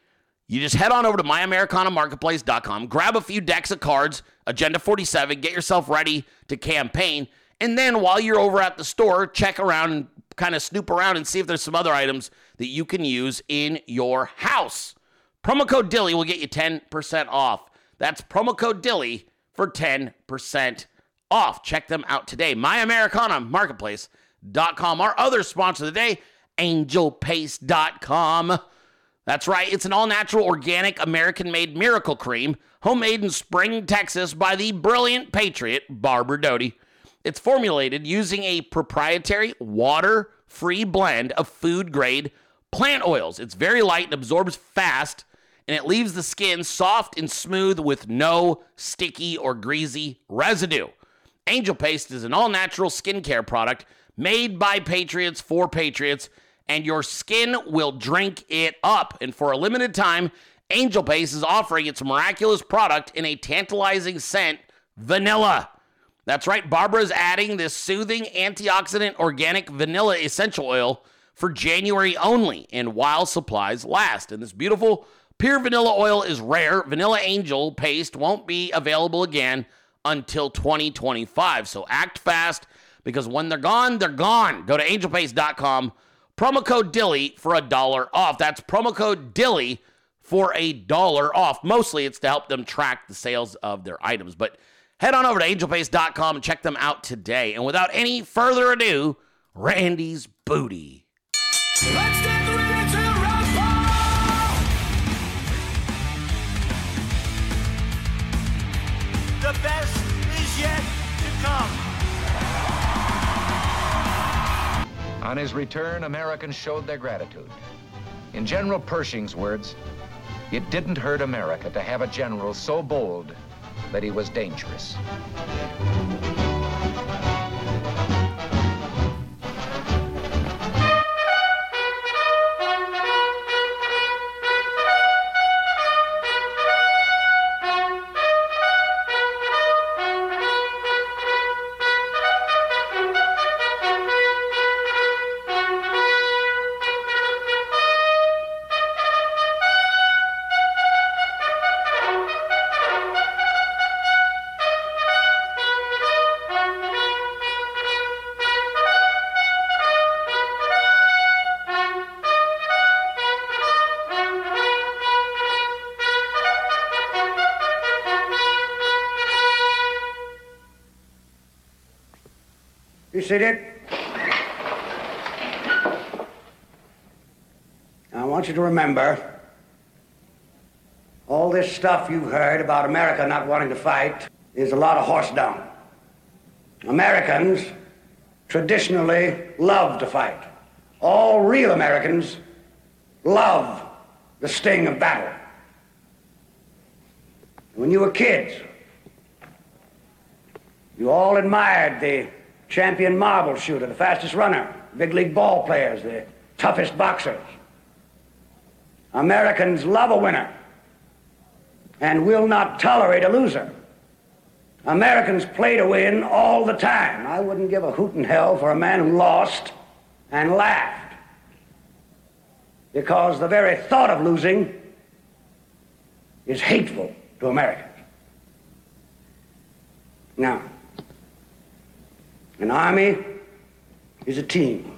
You just head on over to myamericanamarketplace.com, grab a few decks of cards, Agenda 47, get yourself ready to campaign. And then while you're over at the store, check around and kind of snoop around and see if there's some other items that you can use in your house. Promo code Dilley will get you 10% off. That's promo code Dilley for 10% off. Check them out today. MyAmericanaMarketplace.com. Our other sponsor of the day, AngelPaste.com. That's right, it's an all natural, organic, American made miracle cream, homemade in Spring, Texas by the brilliant patriot, Barbara Doty. It's formulated using a proprietary water free blend of food grade plant oils. It's very light and absorbs fast, and it leaves the skin soft and smooth with no sticky or greasy residue. Angel Paste is an all natural skincare product made by patriots for patriots, and your skin will drink it up. And for a limited time, Angel Paste is offering its miraculous product in a tantalizing scent vanilla. That's right, Barbara's adding this soothing antioxidant organic vanilla essential oil for January only and while supplies last. And this beautiful pure vanilla oil is rare. Vanilla Angel paste won't be available again until 2025. So act fast because when they're gone, they're gone. Go to angelpaste.com, promo code Dilley for a dollar off. That's promo code Dilley for a dollar off. Mostly it's to help them track the sales of their items. But head on over to angelpaste.com and check them out today. And without any further ado, Randy's Booty. On his return, Americans showed their gratitude. In General Pershing's words, it didn't hurt America to have a general so bold that he was dangerous. Seated? I want you to remember all this stuff you've heard about America not wanting to fight is a lot of horse dung. Americans traditionally love to fight. All real Americans love the sting of battle. When you were kids, you all admired the champion marble shooter, the fastest runner, big league ball players, the toughest boxers. Americans love a winner and will not tolerate a loser. Americans play to win all the time. I wouldn't give a hoot in hell for a man who lost and laughed. Because the very thought of losing is hateful to Americans. Now, An army is a team.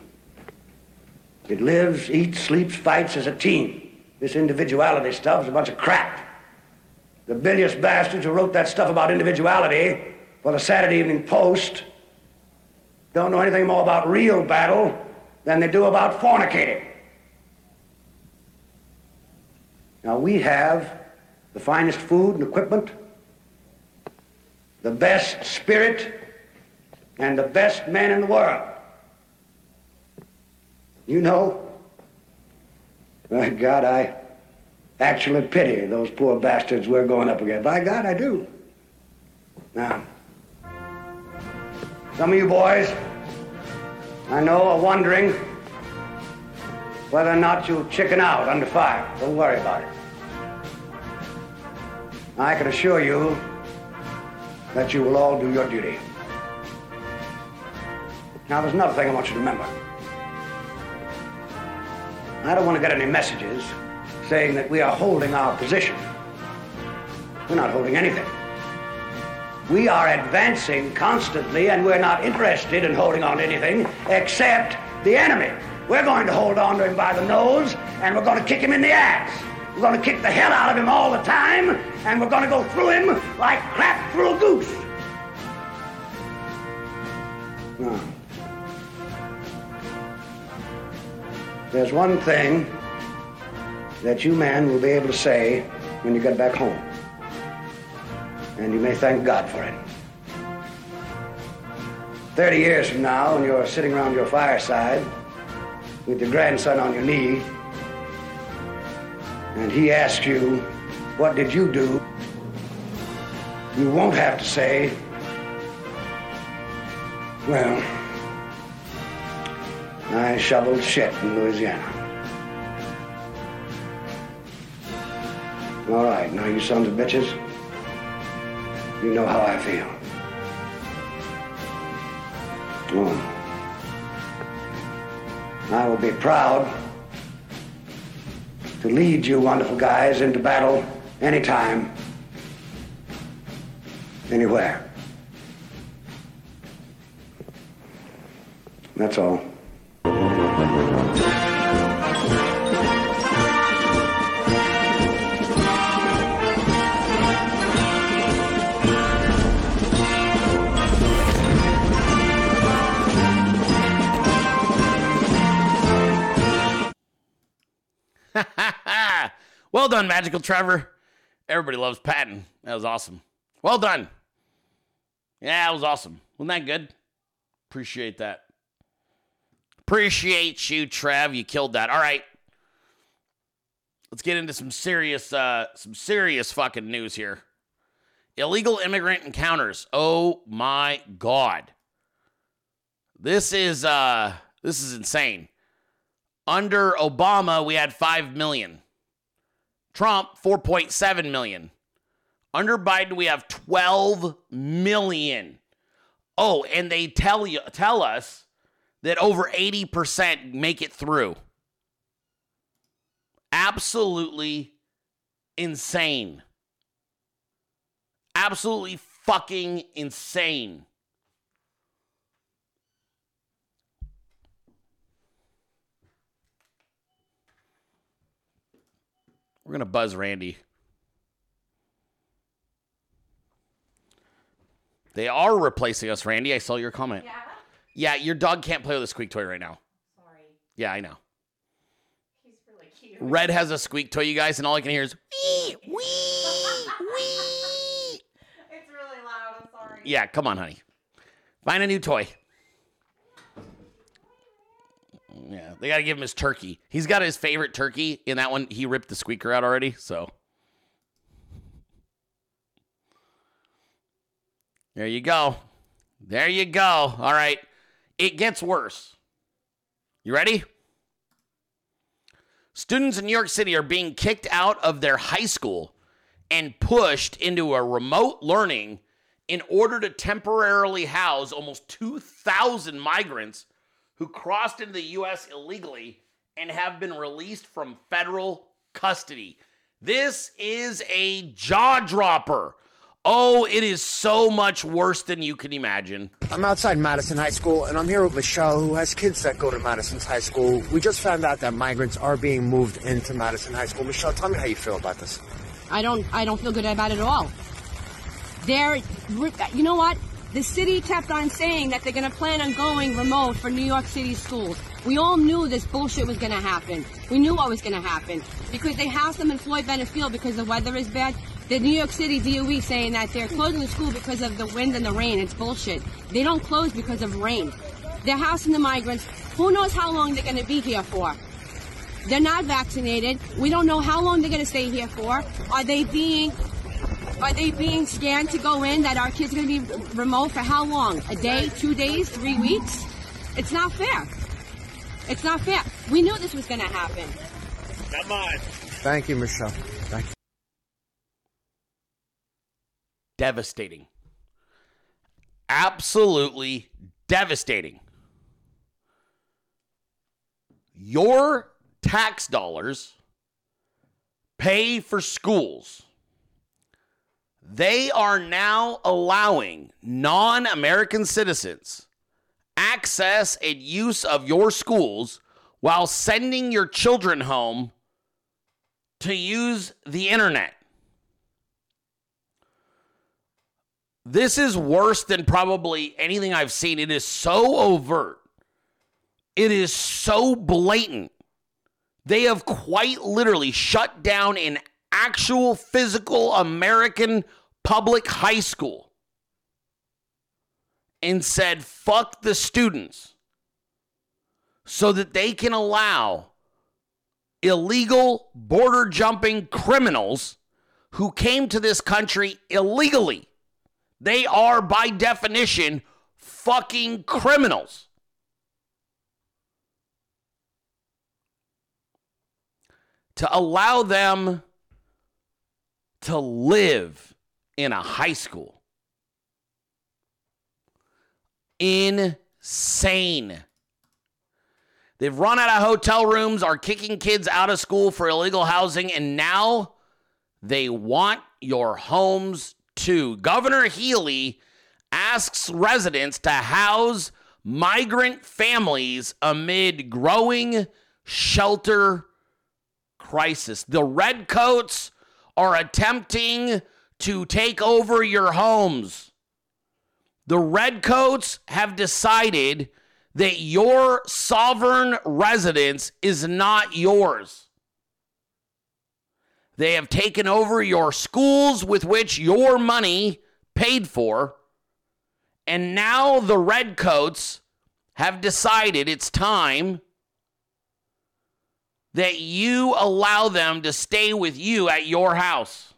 It lives, eats, sleeps, fights as a team. This individuality stuff is a bunch of crap. The bilious bastards who wrote that stuff about individuality for the Saturday Evening Post don't know anything more about real battle than they do about fornicating. Now, we have the finest food and equipment, the best spirit, and the best men in the world. You know, my God, I actually pity those poor bastards we're going up against. By God, I do. Now, some of you boys, I know, are wondering whether or not you'll chicken out under fire. Don't worry about it. I can assure you that you will all do your duty. Now, there's another thing I want you to remember. I don't want to get any messages saying that we are holding our position. We're not holding anything. We are advancing constantly, and we're not interested in holding on to anything except the enemy. We're going to hold on to him by the nose, and we're going to kick him in the ass. We're going to kick the hell out of him all the time, and we're going to go through him like crap through a goose. Now, there's one thing that you men will be able to say when you get back home. And you may thank God for it. Thirty years from now, when you're sitting around your fireside with your grandson on your knee, and he asks you, What did you do? You won't have to say, Well, I shoveled shit in Louisiana. All right, now you sons of bitches, you know how I feel. Oh. I will be proud to lead you wonderful guys into battle anytime, anywhere. That's all. Well done, Magical Trevor. Everybody loves Patton. That was awesome. Well done. Yeah, that was awesome. Wasn't that good? Appreciate that. Appreciate you, Trev. You killed that. All right. Let's get into some serious, uh, some serious fucking news here. Illegal immigrant encounters. Oh my god. This is uh this is insane. Under Obama, we had 5 million. Trump, 4.7 million. Under Biden, we have 12 million. Oh, and they tell you tell us that over 80% make it through. Absolutely insane. Absolutely fucking insane. We're going to buzz Randy. They are replacing us, Randy. I saw your comment. Yeah. Yeah, your dog can't play with a squeak toy right now. Sorry. Yeah, I know. He's really cute. Red has a squeak toy, you guys, and all I can hear is wee, wee, wee. (laughs) It's really loud. I'm sorry. Yeah, come on, honey. Find a new toy. Yeah, they got to give him his turkey. He's got his favorite turkey. In that one, he ripped the squeaker out already. So there you go. There you go. All right. It gets worse. You ready? Students in New York City are being kicked out of their high school and pushed into a remote learning in order to temporarily house almost 2,000 migrants who crossed into the U.S. illegally and have been released from federal custody. This is a jaw dropper. Oh, it is so much worse than you can imagine. I'm outside Madison High School, and I'm here with Michelle, who has kids that go to Madison's High School. We just found out that migrants are being moved into Madison High School. Michelle, tell me how you feel about this. I don't I don't feel good about it at all. They're you know what? The city kept on saying that they're going to plan on going remote for New York City schools. We all knew this bullshit was going to happen. We knew what was going to happen because they housed them in Floyd Bennett Field because the weather is bad. The New York City DOE saying that they're closing the school because of the wind and the rain. It's bullshit. They don't close because of rain. They're housing the migrants. Who knows how long they're going to be here for? They're not vaccinated. We don't know how long they're going to stay here for. Are they being are they being scanned to go in that our kids are going to be remote for how long? A day, two days, three weeks? It's not fair. It's not fair. We knew this was going to happen. Come on. Thank you, Michelle. Thank you. Devastating. Absolutely devastating. Your tax dollars pay for schools. They are now allowing non American citizens access and use of your schools while sending your children home to use the internet. This is worse than probably anything I've seen. It is so overt. It is so blatant. They have quite literally shut down an actual physical American public high school and said, fuck the students so that they can allow illegal border jumping criminals who came to this country illegally. They are, by definition, fucking criminals. To allow them to live in a high school. Insane. They've run out of hotel rooms, are kicking kids out of school for illegal housing, and now they want your homes too. Governor Healey asks residents to house migrant families amid growing shelter crisis. The redcoats are attempting to take over your homes. The redcoats have decided that your sovereign residence is not yours. They have taken over your schools with which your money paid for. And now the redcoats have decided it's time that you allow them to stay with you at your house.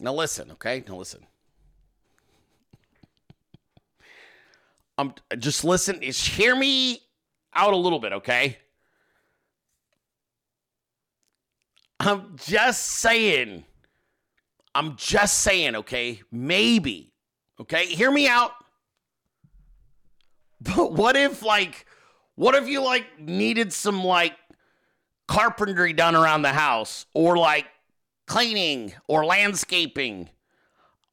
Now listen, okay? Now listen. (laughs) Um, just listen. Hear me out a little bit, okay? I'm just saying. I'm just saying, okay? Maybe. Okay? Hear me out. (laughs) But what if, like, what if you, like, needed some, like, carpentry done around the house or, like, cleaning or landscaping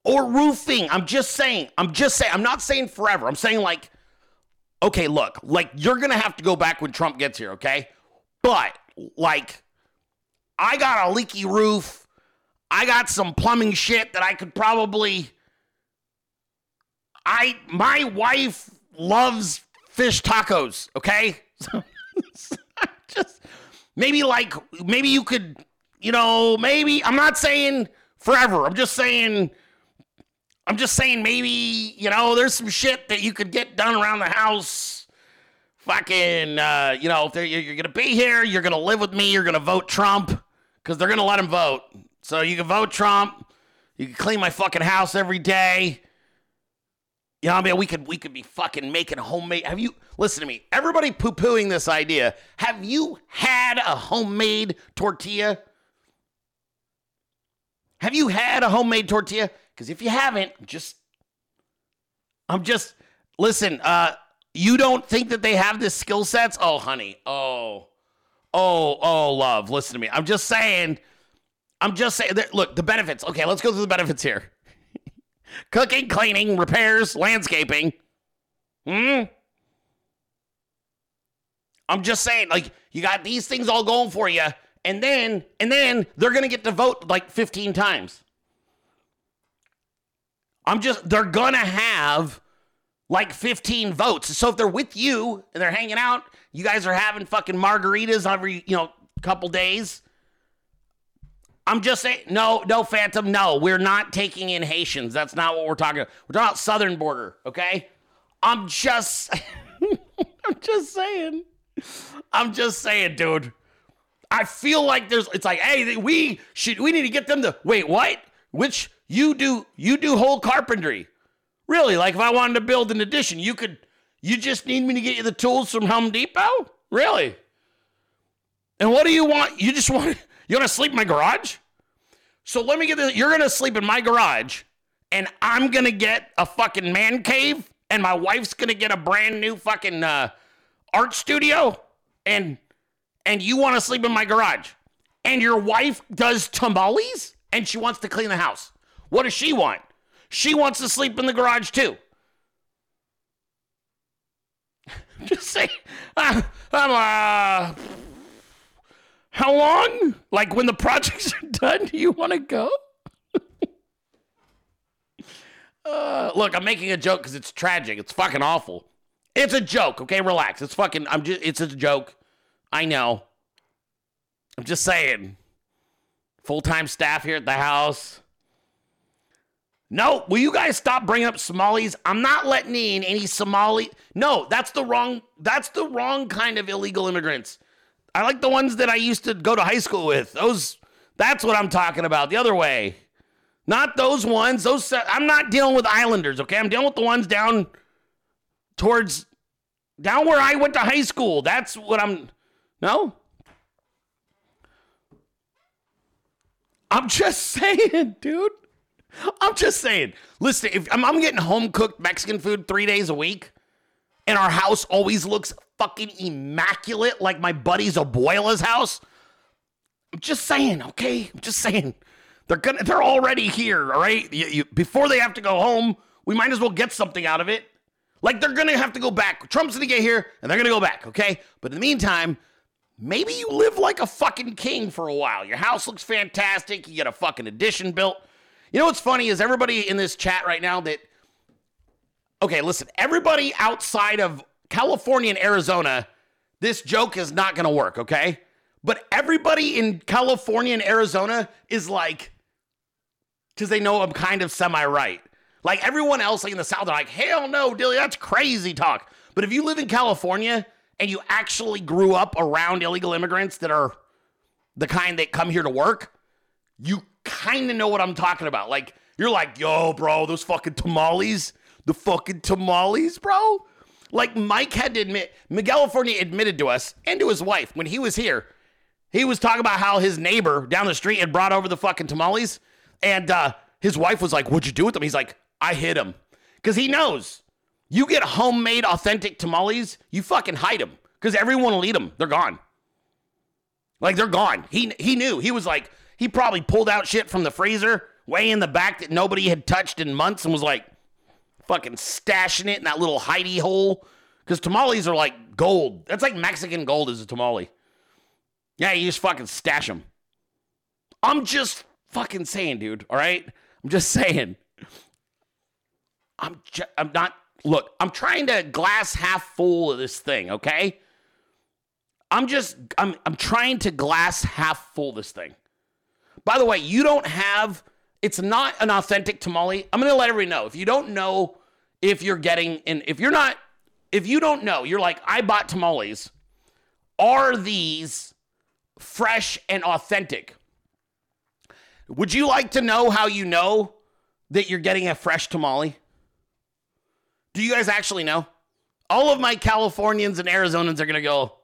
or roofing? I'm just saying. I'm just saying. I'm not saying forever. I'm saying, like, okay, look, like, you're going to have to go back when Trump gets here, okay? But, like, I got a leaky roof. I got some plumbing shit that I could probably I my wife loves fish tacos, okay? (laughs) just maybe like maybe you could, you know, maybe I'm not saying forever. I'm just saying I'm just saying maybe, you know, there's some shit that you could get done around the house. Fucking, uh, you know, if you're, you're gonna be here, you're gonna live with me, you're gonna vote Trump because they're gonna let him vote. So you can vote Trump. You can clean my fucking house every day. You know, what I mean, we could we could be fucking making homemade. Have you listen to me? Everybody poo pooing this idea. Have you had a homemade tortilla? Have you had a homemade tortilla? Because if you haven't, just I'm just listen. Uh, you don't think that they have this skill sets? Oh, honey. Oh, oh, oh, love. Listen to me. I'm just saying. I'm just saying. Look, the benefits. Okay, let's go through the benefits here. (laughs) Cooking, cleaning, repairs, landscaping. Hmm. I'm just saying, like, you got these things all going for you, and then, and then they're gonna get to vote like 15 times. I'm just, they're gonna have like 15 votes. So if they're with you and they're hanging out, you guys are having fucking margaritas every, you know, couple days. I'm just saying, no, no, Phantom, no, we're not taking in Haitians. That's not what we're talking about. We're talking about southern border, okay? I'm just, (laughs) I'm just saying. I'm just saying, dude. I feel like there's, it's like, hey, we should, we need to get them to, wait, what? Which you do, you do whole carpentry. Really? Like if I wanted to build an addition, you could, you just need me to get you the tools from Home Depot? Really? And what do you want? You just want, (laughs) you want to sleep in my garage? So let me get this. You're to sleep in my garage and I'm to get a fucking man cave and my wife's to get a brand new fucking uh, art studio and and you want to sleep in my garage and your wife does tamales and she wants to clean the house. What does she want? She wants to sleep in the garage too. (laughs) Just say, uh, I'm, uh, how long? Like when the projects are done, do you want to go? (laughs) uh, look, I'm making a joke because it's tragic. It's fucking awful. It's a joke, okay? Relax. It's fucking, I'm just, it's a joke. I know. I'm just saying. Full time staff here at the house. No, will you guys stop bringing up Somalis? I'm not letting in any Somali. No, that's the wrong. That's the wrong kind of illegal immigrants. I like the ones that I used to go to high school with. Those. That's what I'm talking about. The other way, not those ones. Those. I'm not dealing with Islanders. Okay, I'm dealing with the ones down towards down where I went to high school. That's what I'm. No. I'm just (laughs) saying, dude. I'm just saying. Listen, if I'm, I'm getting home cooked Mexican food three days a week, and our house always looks fucking immaculate, like my buddy's abuela's house. I'm just saying, okay. I'm just saying. They're gonna. They're already here. All right. You, you, before they have to go home, we might as well get something out of it. Like they're gonna have to go back. Trump's gonna get here, and they're gonna go back. Okay. But in the meantime, maybe you live like a fucking king for a while. Your house looks fantastic. You get a fucking addition built. You know what's funny is everybody in this chat right now that Okay, listen, everybody outside of California and Arizona, this joke is not going to work, okay? But everybody in California and Arizona is like cuz they know I'm kind of semi-right. Like everyone else like in the south are like, "Hell no, Dilley, that's crazy talk." But if you live in California and you actually grew up around illegal immigrants that are the kind that come here to work, you kind of know what I'm talking about. Like, you're like, yo, bro, those fucking tamales, the fucking tamales, bro. Like, Mike had to admit, Miguel California admitted to us and to his wife when he was here, he was talking about how his neighbor down the street had brought over the fucking tamales. And uh, his wife was like, What'd you do with them? He's like, I hid them. Because he knows you get homemade, authentic tamales, you fucking hide them. Because everyone will eat them. They're gone. Like, they're gone. He, he knew. He was like, he probably pulled out shit from the freezer way in the back that nobody had touched in months and was like fucking stashing it in that little hidey hole. Because tamales are like gold. That's like Mexican gold is a tamale. Yeah, you just fucking stash them. I'm just fucking saying, dude. All right? I'm just (laughs) saying. I'm I'm not look, I'm trying to glass half full of this thing, okay? I'm just I'm I'm trying to glass half full this thing. By the way, you don't have it's not an authentic tamale. I'm going to let everybody know. If you don't know if you're getting and if you're not if you don't know, you're like I bought tamales. Are these fresh and authentic? Would you like to know how you know that you're getting a fresh tamale? Do you guys actually know? All of my Californians and Arizonans are going to go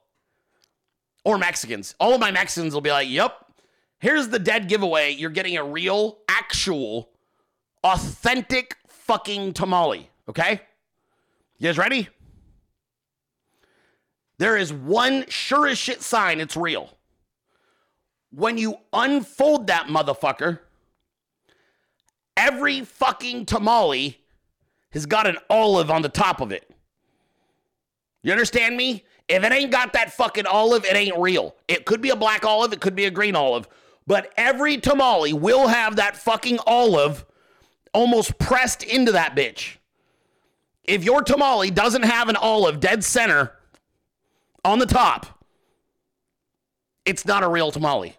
or Mexicans. All of my Mexicans will be like, "Yep, here's the dead giveaway. You're getting a real, actual, authentic fucking tamale, okay? You guys ready? There is one sure as shit sign it's real. When you unfold that motherfucker, every fucking tamale has got an olive on the top of it. You understand me? If it ain't got that fucking olive, it ain't real. It could be a black olive, it could be a green olive, but every tamale will have that fucking olive almost pressed into that bitch. If your tamale doesn't have an olive dead center on the top, it's not a real tamale.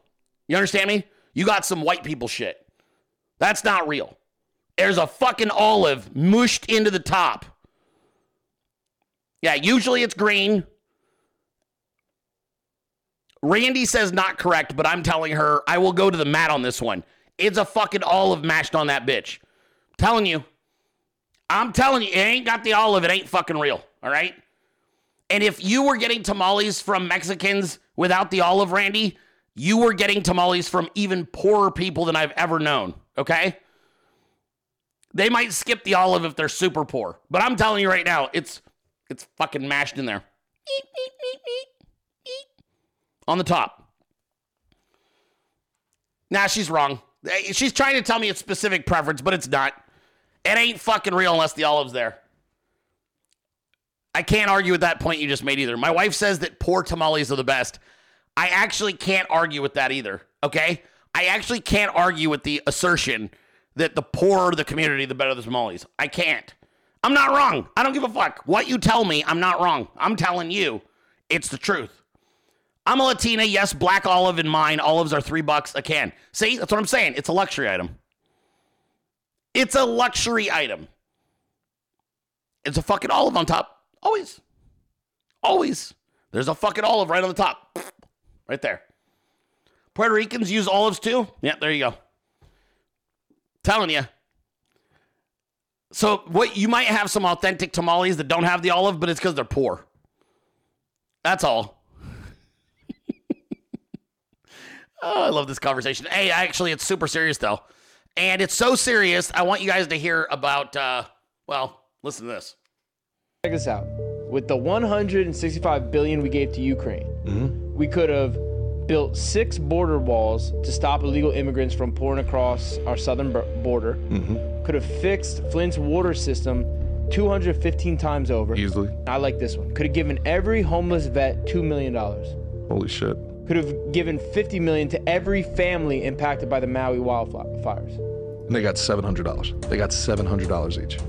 You understand me? You got some white people shit. That's not real. There's a fucking olive mushed into the top. Yeah, usually it's green. Randy says not correct, but I'm telling her I will go to the mat on this one. It's a fucking olive mashed on that bitch. telling you. I'm telling you, it ain't got the olive. It ain't fucking real. All right. And if you were getting tamales from Mexicans without the olive, Randy, you were getting tamales from even poorer people than I've ever known. Okay. They might skip the olive if they're super poor, but I'm telling you right now, it's it's fucking mashed in there. Eep, eep, eep. On the top. Nah, she's wrong. She's trying to tell me it's specific preference, but it's not. It ain't fucking real unless the olive's there. I can't argue with that point you just made either. My wife says that poor tamales are the best. I actually can't argue with that either. Okay? I actually can't argue with the assertion that the poorer the community, the better the tamales. I can't. I'm not wrong. I don't give a fuck. What you tell me, I'm not wrong. I'm telling you, it's the truth. I'm a Latina. Yes, black olive in mine. Olives are three bucks a can. See, that's what I'm saying. It's a luxury item. It's a luxury item. It's a fucking olive on top. Always. Always. There's a fucking olive right on the top. Right there. Puerto Ricans use olives too? Yeah, there you go. Telling you. So what you might have some authentic tamales that don't have the olive, but it's because they're poor. That's all. Oh, I love this conversation. Hey, actually, it's super serious though. And it's so serious, I want you guys to hear about uh well, listen to this. Check this out. With the 165 billion we gave to Ukraine, we could have built six border walls to stop illegal immigrants from pouring across our southern b- border. Could have fixed Flint's water system 215 times over. Easily. I like this one. Could have given every homeless vet two million dollars. Holy shit. Could have given 50 million to every family impacted by the Maui wildfires. And they got $700. They got $700 each.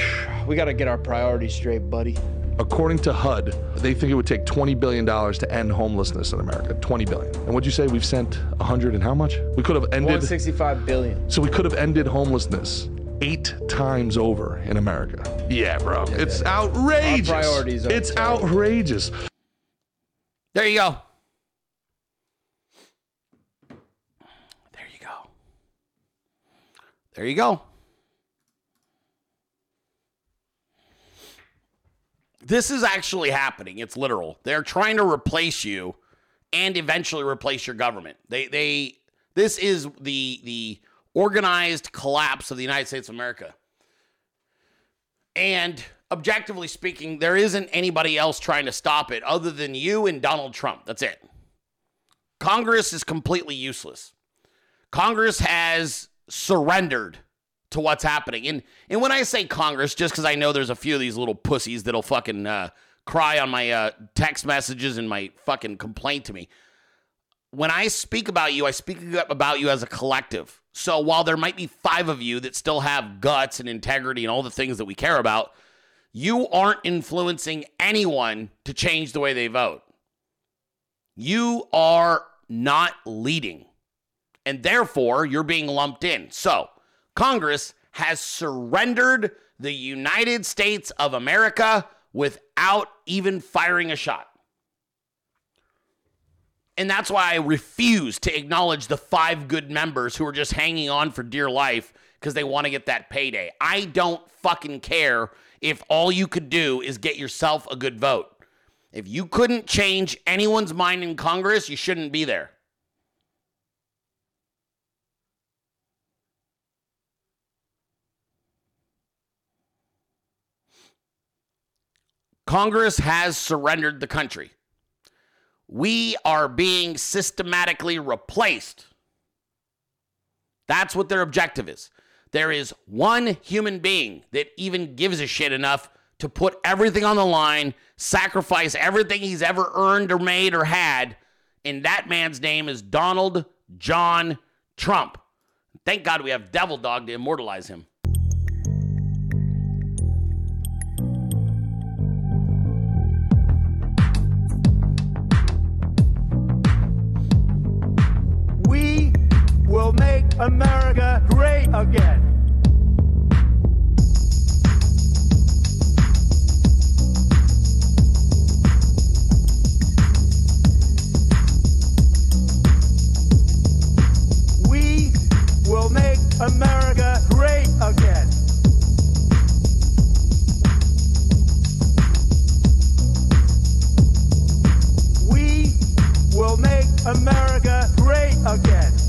(sighs) We got to get our priorities straight, buddy. According to HUD, they think it would take $20 billion to end homelessness in America. 20 billion. And what'd you say? We've sent 100 and how much? We could have ended. 165 billion. So we could have ended homelessness eight times over in America. Yeah, bro. it's outrageous. Our priorities are it's outrageous. There you go. There you go. There you go. This is actually happening. It's literal. They're trying to replace you and eventually replace your government. They they this is the the organized collapse of the United States of America. And objectively speaking, there isn't anybody else trying to stop it other than you and Donald Trump. That's it. Congress is completely useless. Congress has surrendered to what's happening. And and when I say Congress, just because I know there's a few of these little pussies that'll fucking uh, cry on my uh, text messages and my fucking complaint to me. When I speak about you, I speak about you as a collective. So while there might be five of you that still have guts and integrity and all the things that we care about, you aren't influencing anyone to change the way they vote. You are not leading. And therefore, you're being lumped in. So, Congress has surrendered the United States of America without even firing a shot. And that's why I refuse to acknowledge the five good members who are just hanging on for dear life because they want to get that payday. I don't fucking care if all you could do is get yourself a good vote. If you couldn't change anyone's mind in Congress, you shouldn't be there. Congress has surrendered the country. We are being systematically replaced. That's what their objective is. There is one human being that even gives a shit enough to put everything on the line, sacrifice everything he's ever earned or made or had, and that man's name is Donald John Trump. Thank God we have Devil Dog to immortalize him. America great again. We will make America great again. We will make America great again.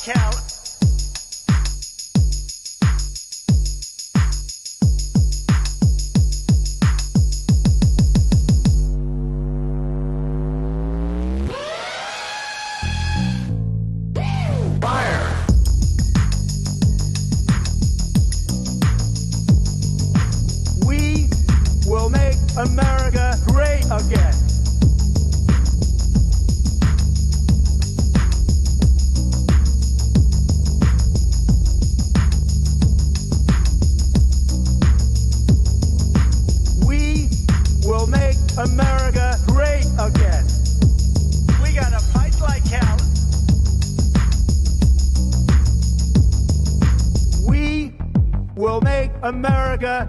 Fight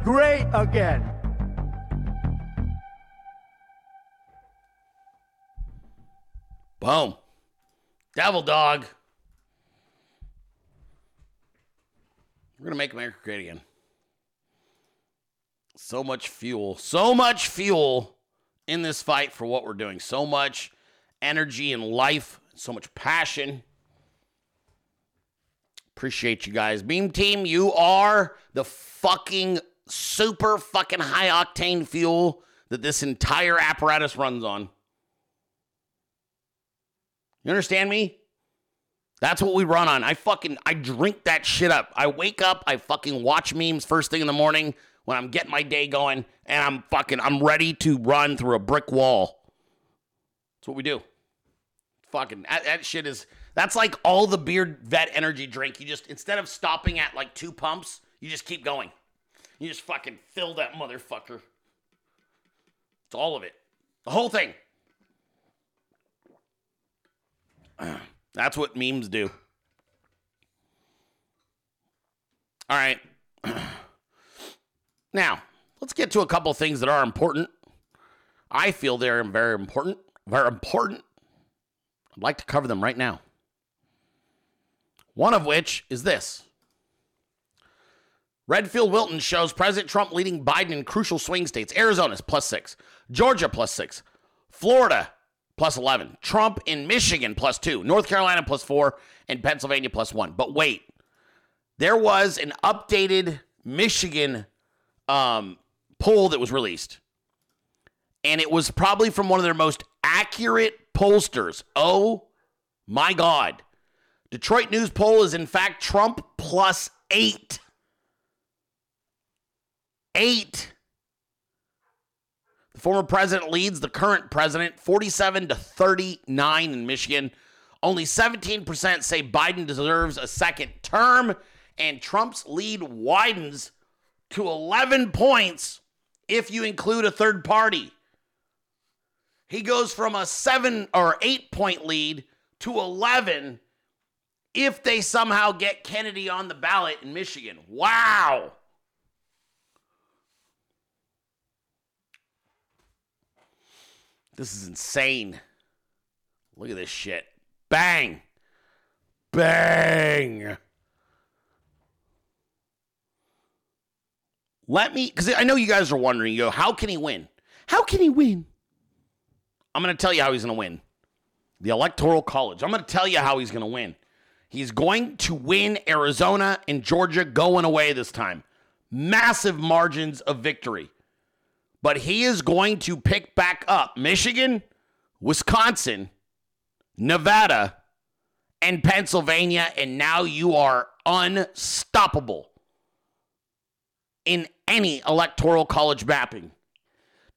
great again. Boom. Devil Dog. We're going to make America great again. So much fuel. So much fuel in this fight for what we're doing. So much energy and life. So much passion. Appreciate you guys. Meme Team, you are the fucking super fucking high octane fuel that this entire apparatus runs on. You understand me? That's what we run on. I fucking I drink that shit up. I wake up, I fucking watch memes first thing in the morning when I'm getting my day going, and I'm fucking I'm ready to run through a brick wall. That's what we do. Fucking that, that shit is that's like all the beard vet energy drink. You just instead of stopping at like two pumps, you just keep going. You just fucking fill that motherfucker. It's all of it. The whole thing. (clears throat) That's what memes do. All right. (clears throat) Now, let's get to a couple things that are important. I feel they're very important. Very important. I'd like to cover them right now. One of which is this Redfield Wilton shows President Trump leading Biden in crucial swing states. Arizona's plus six, Georgia plus six, Florida plus 11, Trump in Michigan plus two, North Carolina plus four, and Pennsylvania plus one. But wait, there was an updated Michigan um, poll that was released. And it was probably from one of their most accurate pollsters. Oh my God. Detroit News poll is in fact Trump plus eight. Eight. The former president leads the current president 47 to 39 in Michigan. Only 17% say Biden deserves a second term, and Trump's lead widens to 11 points if you include a third party. He goes from a seven or eight point lead to 11 if they somehow get Kennedy on the ballot in Michigan. Wow. This is insane. Look at this shit. Bang. Bang. Let me, because I know you guys are wondering, you go, how can he win? How can he win? I'm going to tell you how he's going to win. The Electoral College. I'm going to tell you how he's going to win. He's going to win Arizona and Georgia going away this time. Massive margins of victory. But he is going to pick back up Michigan, Wisconsin, Nevada, and Pennsylvania, and now you are unstoppable in any electoral college mapping.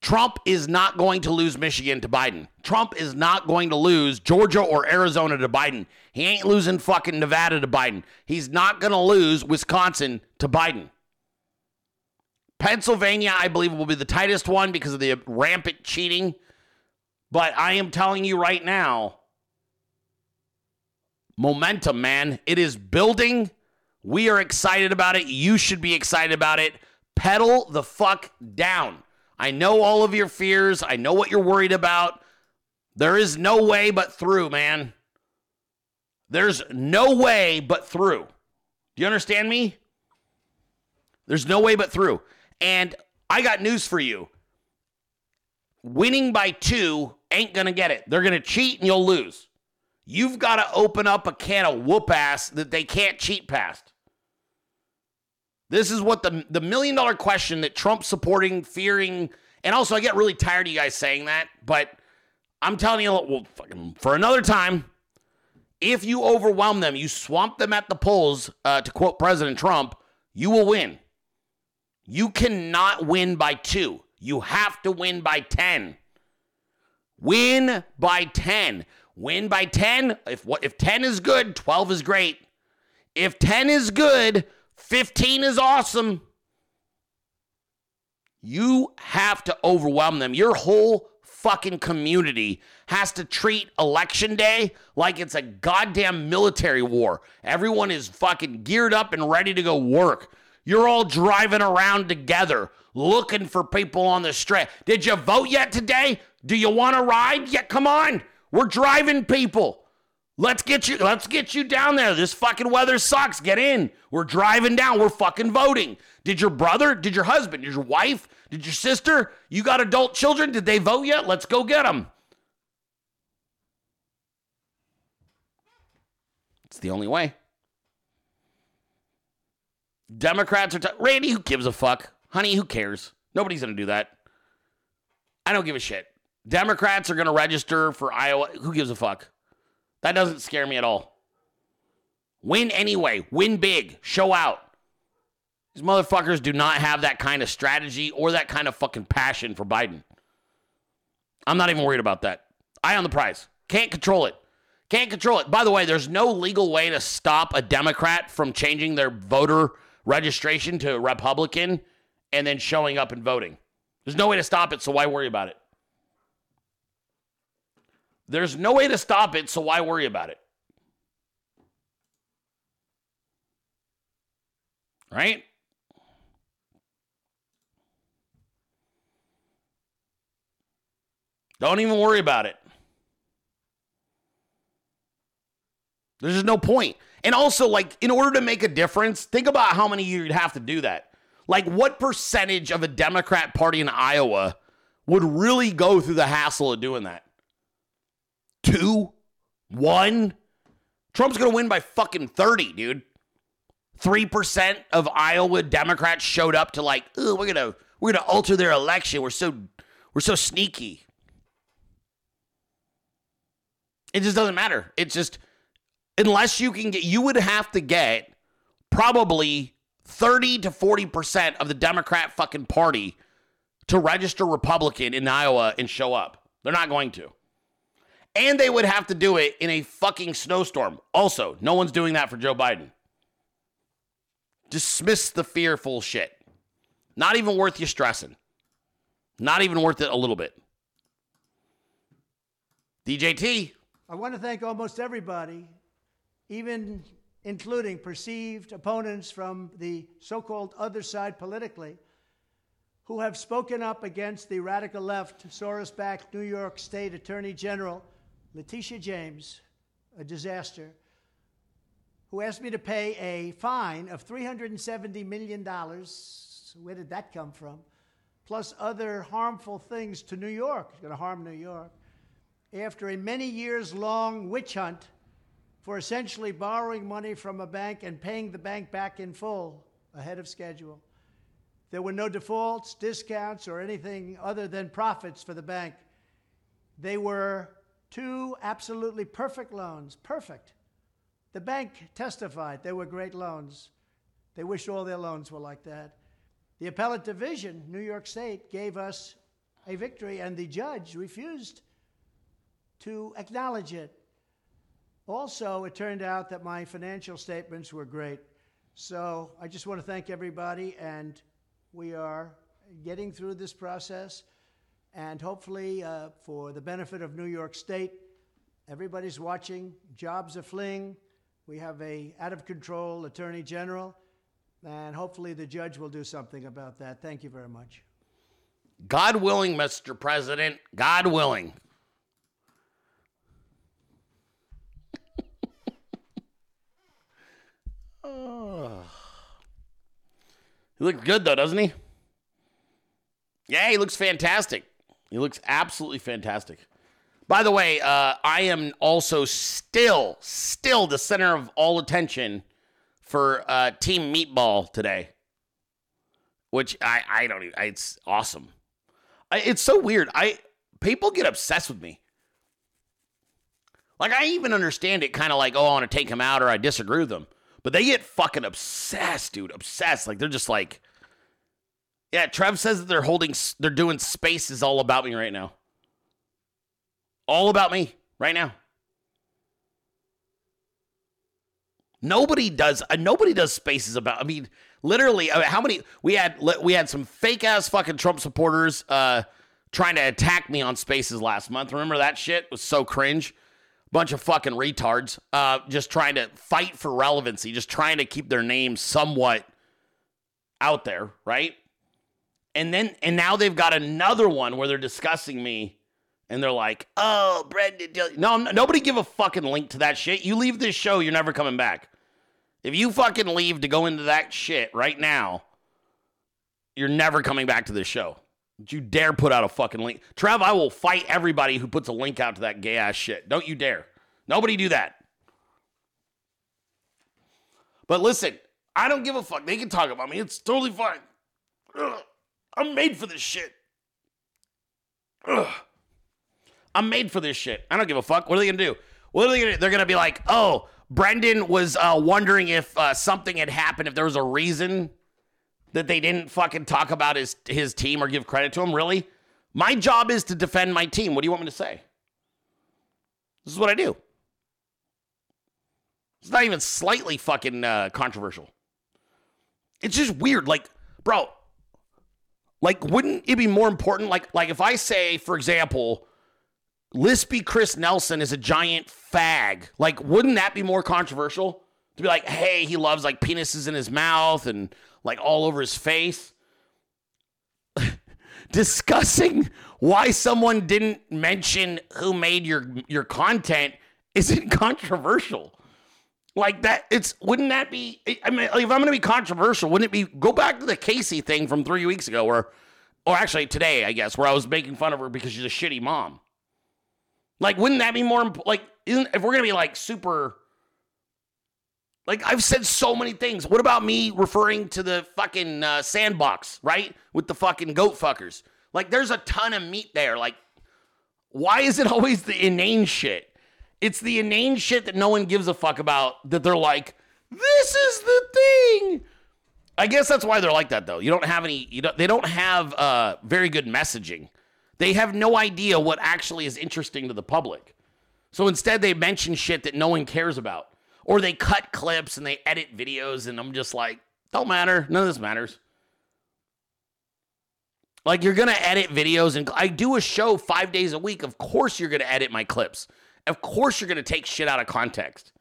Trump is not going to lose Michigan to Biden. Trump is not going to lose Georgia or Arizona to Biden. He ain't losing fucking Nevada to Biden. He's not going to lose Wisconsin to Biden. Pennsylvania, I believe, will be the tightest one because of the rampant cheating. But I am telling you right now, momentum, man. It is building. We are excited about it. You should be excited about it. Pedal the fuck down. I know all of your fears. I know what you're worried about. There is no way but through, man. There's no way but through. Do you understand me? There's no way but through. And I got news for you. Winning by two ain't going to get it. They're going to cheat and you'll lose. You've got to open up a can of whoop ass that they can't cheat past. This is what the, the million dollar question that Trump supporting, fearing, and also I get really tired of you guys saying that, but I'm telling you, well, for another time, if you overwhelm them, you swamp them at the polls, uh, to quote President Trump, you will win. You cannot win by two. You have to win by 10. Win by 10. Win by 10. If what if 10 is good, 12 is great. If 10 is good, 15 is awesome. You have to overwhelm them. Your whole fucking community has to treat election day like it's a goddamn military war. Everyone is fucking geared up and ready to go work. You're all driving around together looking for people on the street. Did you vote yet today? Do you want to ride? Yeah, come on. We're driving people. Let's get you let's get you down there. This fucking weather sucks. Get in. We're driving down. We're fucking voting. Did your brother, did your husband, did your wife, did your sister, you got adult children? Did they vote yet? Let's go get them. It's the only way. Democrats are t- Randy, who gives a fuck? Honey, who cares? Nobody's going to do that. I don't give a shit. Democrats are going to register for Iowa. Who gives a fuck? That doesn't scare me at all. Win anyway. Win big. Show out. These motherfuckers do not have that kind of strategy or that kind of fucking passion for Biden. I'm not even worried about that. Eye on the prize. Can't control it. Can't control it. By the way, there's no legal way to stop a Democrat from changing their voter registration to Republican and then showing up and voting. There's no way to stop it, so why worry about it? There's no way to stop it, so why worry about it? Right? Don't even worry about it. There's just no point. And also, like, in order to make a difference, think about how many you'd have to do that. Like, what percentage of a Democrat party in Iowa would really go through the hassle of doing that? Two? One? Trump's going to win by fucking 30, dude. 3% of Iowa Democrats showed up to like, we're going to we're going to alter their election. We're so we're so sneaky. It just doesn't matter. It's just unless you can get you would have to get probably 30 to 40% of the Democrat fucking party to register Republican in Iowa and show up. They're not going to. And they would have to do it in a fucking snowstorm. Also, no one's doing that for Joe Biden. Dismiss the fearful shit. Not even worth you stressing. Not even worth it a little bit. DJT. I want to thank almost everybody, even including perceived opponents from the so called other side politically, who have spoken up against the radical left, Soros backed New York State Attorney General Letitia James, a disaster, who asked me to pay a fine of $370 million. Where did that come from? Plus other harmful things to New York. It's going to harm New York. After a many years long witch hunt for essentially borrowing money from a bank and paying the bank back in full ahead of schedule, there were no defaults, discounts, or anything other than profits for the bank. They were two absolutely perfect loans. Perfect. The bank testified they were great loans. They wish all their loans were like that. The appellate division, New York State, gave us a victory, and the judge refused to acknowledge it. Also, it turned out that my financial statements were great. So I just want to thank everybody, and we are getting through this process. And hopefully, uh, for the benefit of New York State, everybody's watching. Jobs are fleeing. We have a out of control attorney general, and hopefully the judge will do something about that. Thank you very much. God willing, Mr. President. God willing. Oh. He looks good though, doesn't he? Yeah, he looks fantastic. He looks absolutely fantastic. By the way, uh, I am also still, still the center of all attention for uh, Team Meatball today, which I, I don't even. It's awesome. I, it's so weird. I people get obsessed with me. Like I even understand it, kind of like, oh, I want to take him out or I disagree with them, but they get fucking obsessed, dude. Obsessed. Like they're just like, yeah. Trev says that they're holding, they're doing spaces all about me right now. All about me right now. Nobody does. Uh, nobody does spaces about. I mean, literally, I mean, how many we had? We had some fake ass fucking Trump supporters uh, trying to attack me on spaces last month. Remember that shit it was so cringe. Bunch of fucking retards, uh, just trying to fight for relevancy, just trying to keep their name somewhat out there, right? And then, and now they've got another one where they're discussing me and they're like, "Oh, Brenden, no, nobody give a fucking link to that shit. You leave this show, you're never coming back. If you fucking leave to go into that shit right now, you're never coming back to this show. Don't you dare put out a fucking link. Trev, I will fight everybody who puts a link out to that gay ass shit. Don't you dare. Nobody do that. But listen, I don't give a fuck. They can talk about me. It's totally fine. Ugh. I'm made for this shit. Ugh. I'm made for this shit. I don't give a fuck. What are they gonna do? What are they gonna? They're gonna be like, oh, Brenden was uh, wondering if uh, something had happened, if there was a reason that they didn't fucking talk about his his team or give credit to him. Really, my job is to defend my team. What do you want me to say? This is what I do. It's not even slightly fucking uh, controversial. It's just weird. Like, bro, like, wouldn't it be more important? Like, like if I say, for example, Lispy Chris Nelson is a giant fag. Like, wouldn't that be more controversial? To be like, hey, he loves like penises in his mouth and like all over his face. (laughs) Discussing why someone didn't mention who made your your content isn't (laughs) controversial. Like that, it's wouldn't that be? I mean, if I'm going to be controversial, wouldn't it be? Go back to the Casey thing from three weeks ago, where, or actually today, I guess, where I was making fun of her because she's a shitty mom. Like, wouldn't that be more like? Isn't if we're gonna be like super? Like I've said so many things. What about me referring to the fucking uh, sandbox, right? With the fucking goat fuckers. Like, there's a ton of meat there. Like, why is it (laughs) always the inane shit? It's the inane shit that no one gives a fuck about. That they're like, this is the thing. I guess that's why they're like that, though. You don't have any. You don't. They don't have uh, very good messaging. They have no idea what actually is interesting to the public. So instead, they mention shit that no one cares about, or they cut clips and they edit videos, and I'm just like, don't matter. None of this matters. Like you're gonna edit videos, and I do a show five days a week. Of course, you're gonna edit my clips. Of course, you're gonna take shit out of context.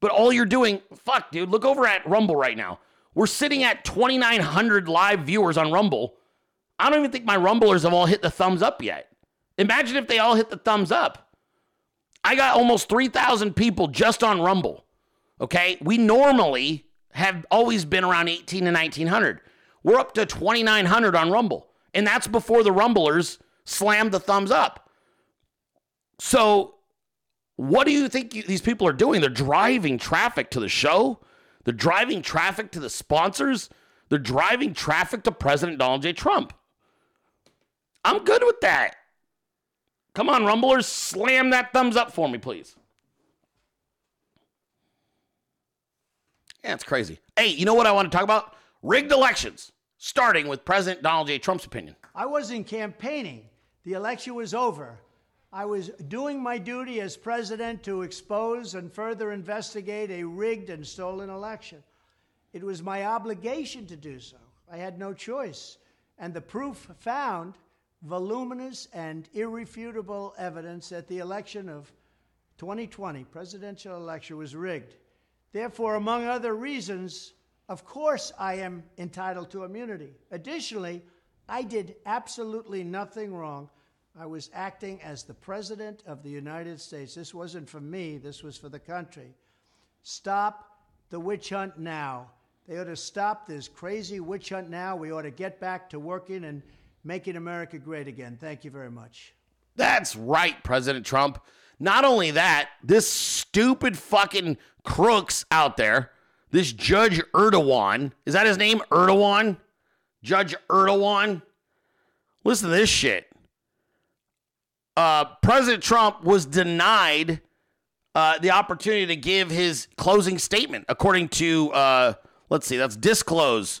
But all you're doing, fuck, dude, look over at Rumble right now. We're sitting at 2,900 live viewers on Rumble. I don't even think my Rumblers have all hit the thumbs up yet. Imagine if they all hit the thumbs up. I got almost 3,000 people just on Rumble. Okay. We normally have always been around 18 to 1900. We're up to 2,900 on Rumble. And that's before the Rumblers slammed the thumbs up. So, what do you think you, these people are doing? They're driving traffic to the show, they're driving traffic to the sponsors, they're driving traffic to President Donald J. Trump. I'm good with that. Come on, Rumblers, slam that thumbs up for me, please. Yeah, it's crazy. Hey, you know what I want to talk about? Rigged elections, starting with President Donald J. Trump's opinion. I wasn't campaigning. The election was over. I was doing my duty as president to expose and further investigate a rigged and stolen election. It was my obligation to do so. I had no choice. And the proof found voluminous and irrefutable evidence that the election of 2020 presidential election was rigged. Therefore, among other reasons, of course, I am entitled to immunity. Additionally, I did absolutely nothing wrong. I was acting as the President of the United States. This wasn't for me, this was for the country. Stop the witch hunt now. They ought to stop this crazy witch hunt now. We ought to get back to working and making America great again. Thank you very much. That's right, President Trump. Not only that, this stupid fucking crooks out there, this Judge Erdogan, is that his name? Erdogan? Judge Erdogan? Listen to this shit. Uh, President Trump was denied uh, the opportunity to give his closing statement, according to, uh, let's see, that's Disclose.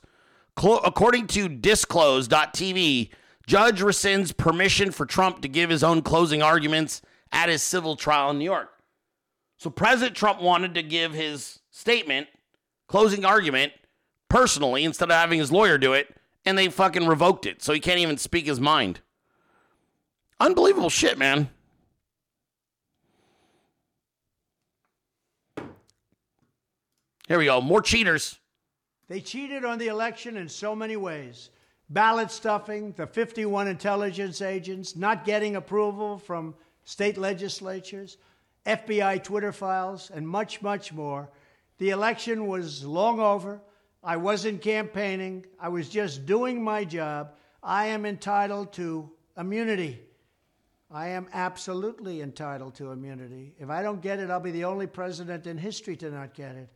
According to Disclose.tv, judge rescinds permission for Trump to give his own closing arguments at his civil trial in New York. So President Trump wanted to give his statement, closing argument, personally instead of having his lawyer do it, and they fucking revoked it. So he can't even speak his mind. Unbelievable shit, man. Here we go. More cheaters. They cheated on the election in so many ways ballot stuffing, the 51 intelligence agents, not getting approval from state legislatures, FBI Twitter files, and much, much more. The election was long over. I wasn't campaigning. I was just doing my job. I am entitled to immunity. I am absolutely entitled to immunity. If I don't get it, I'll be the only president in history to not get it.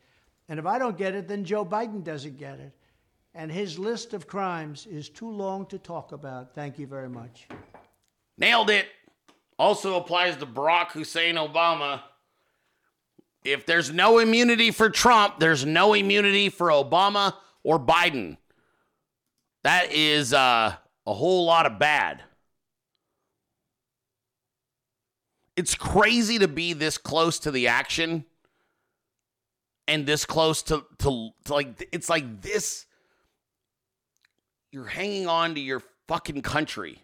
And if I don't get it, then Joe Biden doesn't get it. And his list of crimes is too long to talk about. Thank you very much. Nailed it. Also applies to Barack Hussein Obama. If there's no immunity for Trump, there's no immunity for Obama or Biden. That is uh, a whole lot of bad. It's crazy to be this close to the action and this close to, to, to like, it's like this. You're hanging on to your fucking country.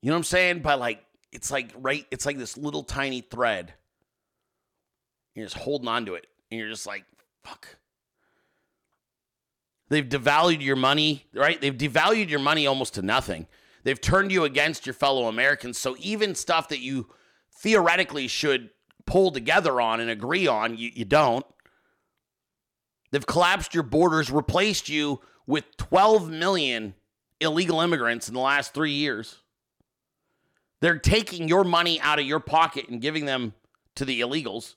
You know what I'm saying? By like, it's like right, it's like this little tiny thread. You're just holding on to it. And you're just like, fuck. They've devalued your money, right? They've devalued your money almost to nothing. They've turned you against your fellow Americans. So even stuff that you theoretically should pull together on and agree on, you, you don't. They've collapsed your borders, replaced you with 12 million illegal immigrants in the last three years. They're taking your money out of your pocket and giving them to the illegals.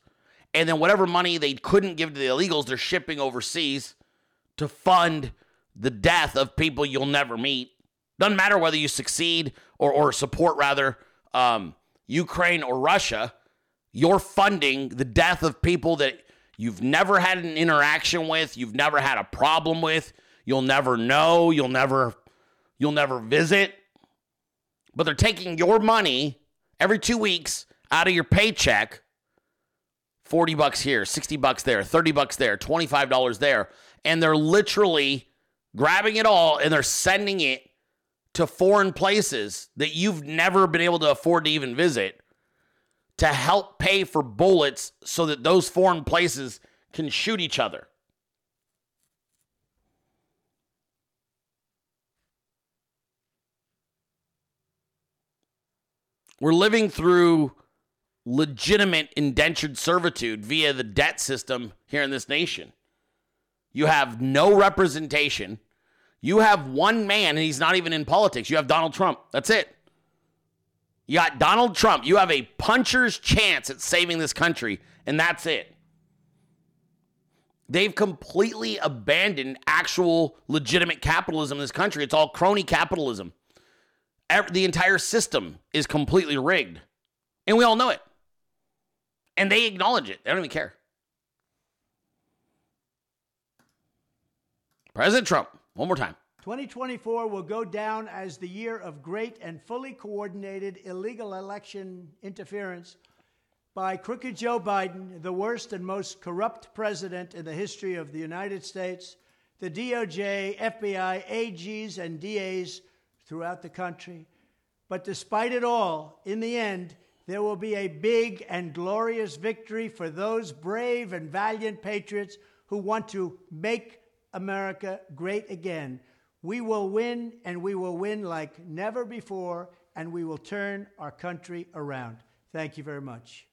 And then whatever money they couldn't give to the illegals, they're shipping overseas to fund the death of people you'll never meet. Doesn't matter whether you succeed or, or support, rather, um, Ukraine or Russia, you're funding the death of people that you've never had an interaction with, you've never had a problem with, you'll never know, you'll never you'll never visit. But they're taking your money every 2 weeks out of your paycheck. 40 bucks here, 60 bucks there, 30 bucks there, $25 there, and they're literally grabbing it all and they're sending it to foreign places that you've never been able to afford to even visit to help pay for bullets so that those foreign places can shoot each other. We're living through legitimate indentured servitude via the debt system here in this nation. You have no representation. You have one man, and he's not even in politics. You have Donald Trump. That's it. You got Donald Trump. You have a puncher's chance at saving this country, and that's it. They've completely abandoned actual legitimate capitalism in this country. It's all crony capitalism. The entire system is completely rigged. And we all know it. And they acknowledge it. They don't even care. President Trump, one more time. 2024 will go down as the year of great and fully coordinated illegal election interference by crooked Joe Biden, the worst and most corrupt president in the history of the United States, the DOJ, FBI, AGs, and DAs throughout the country. But despite it all, in the end, there will be a big and glorious victory for those brave and valiant patriots who want to make America great again. We will win, and we will win like never before, and we will turn our country around. Thank you very much.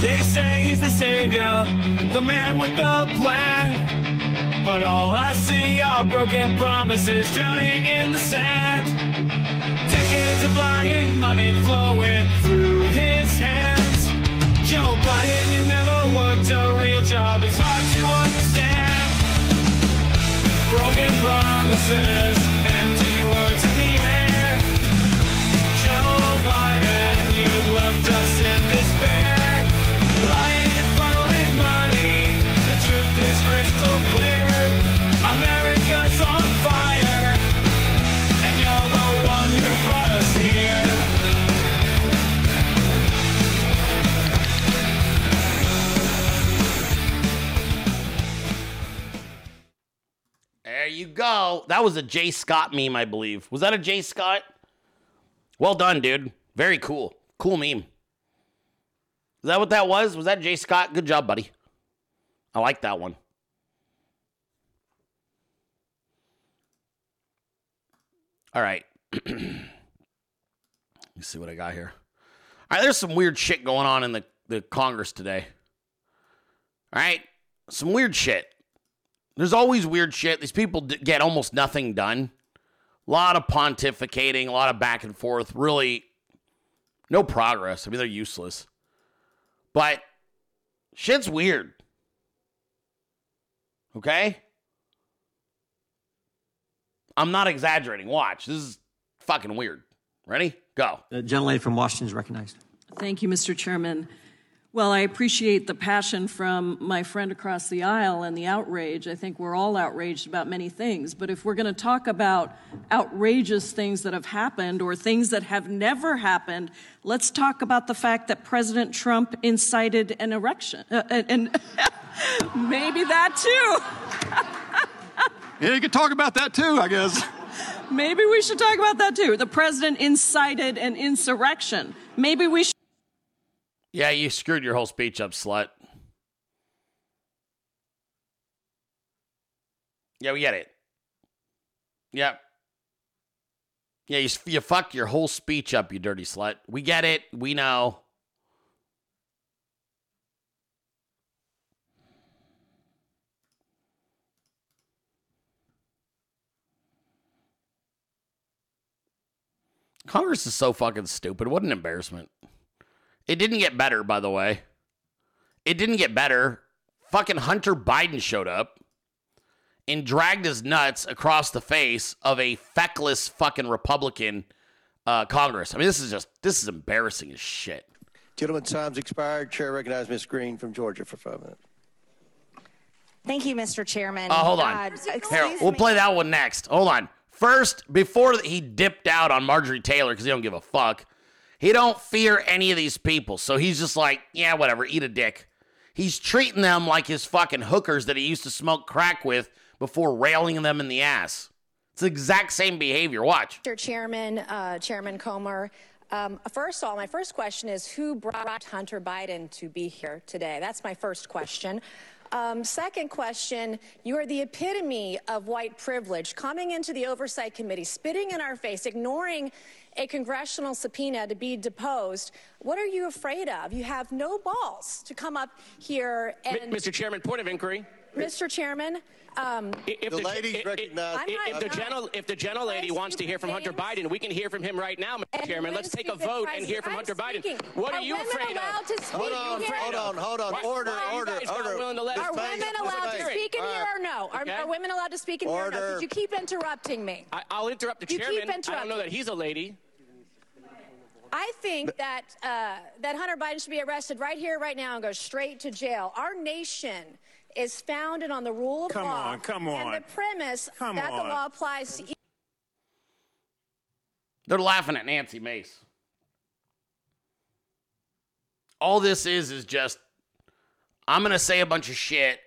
They say he's the savior, the man with the plan. But all I see are broken promises drowning in the sand. Decades of lying, money flowing through his hands. Joe Biden, you never worked a real job, it's hard to understand. Broken promises, empty words in the air. Joe Biden, you left us in despair. There you go. That was a Jay Scott meme, I believe. Was that a Jay Scott? Well done, dude. Very cool. Cool meme. Is that what that was? Was that Jay Scott? Good job, buddy. I like that one. All right. (clears throat) Let me see what I got here. All right, there's some weird shit going on in the, the Congress today. All right, some weird shit. There's always weird shit. These people d- get almost nothing done. A lot of pontificating, a lot of back and forth. Really, no progress. I mean, they're useless. But shit's weird. Okay? I'm not exaggerating. Watch. This is fucking weird. Ready? Go. The gentlelady from Washington is recognized. Thank you, Mr. Chairman. Well, I appreciate the passion from my friend across the aisle and the outrage. I think we're all outraged about many things. But if we're going to talk about outrageous things that have happened or things that have never happened, let's talk about the fact that President Trump incited an erection. Uh, and (laughs) maybe that too. (laughs) Yeah, you could talk about that too, I guess. Maybe we should talk about that too. The president incited an insurrection. Maybe we should. Yeah, you screwed your whole speech up, slut. Yeah, we get it. Yep. Yeah, you, you fucked your whole speech up, you dirty slut. We get it. We know. Congress is so fucking stupid. What an embarrassment. It didn't get better, by the way. It didn't get better. Fucking Hunter Biden showed up and dragged his nuts across the face of a feckless fucking Republican uh, Congress. I mean, this is just, this is embarrassing as shit. Gentlemen, time's expired. Chair recognizes Ms. Greene from Georgia for five minutes. Thank you, Mr. Chairman. Oh, hold on. Uh, Here, we'll me. play that one next. Hold on. First, before he dipped out on Marjorie Taylor because he don't give a fuck, he don't fear any of these people. So he's just like, yeah, whatever, eat a dick. He's treating them like his fucking hookers that he used to smoke crack with before railing them in the ass. It's the exact same behavior. Watch. Mr. Chairman, uh, Chairman Comer. Um, first of all, my first question is who brought Hunter Biden to be here today? That's my first question. Um, second question, you are the epitome of white privilege, coming into the Oversight Committee, spitting in our face, ignoring a congressional subpoena to be deposed. What are you afraid of? You have no balls to come up here and. Mr. Chairman, point of inquiry. Mr. Chairman, um, If The the, ladies if- recognize- I'm if, not- if the I'm gentle if the gentle lady wants to hear from Hunter Biden, we can hear from him right now, Mr. And Chairman. Let's take a vote and hear from Hunter I'm Biden. speaking. What are, Are you women afraid allowed of? to speak What in here? Hold on, hold on. Why- Order, why are order, order. to let Are Ms. women Bates, allowed to speak in All here or no? Are, Okay. are women allowed to speak in here or no? Order. Because you keep interrupting me. I, I'll interrupt the You keep chairman. I don't know that he's a lady. I think that uh, that Hunter Biden should be arrested right here, right now, and go straight to jail. Our nation is founded on the rule of Come law on, come and the premise Come that on. the law applies to each They're laughing at Nancy Mace. All this is is just I'm going to say a bunch of shit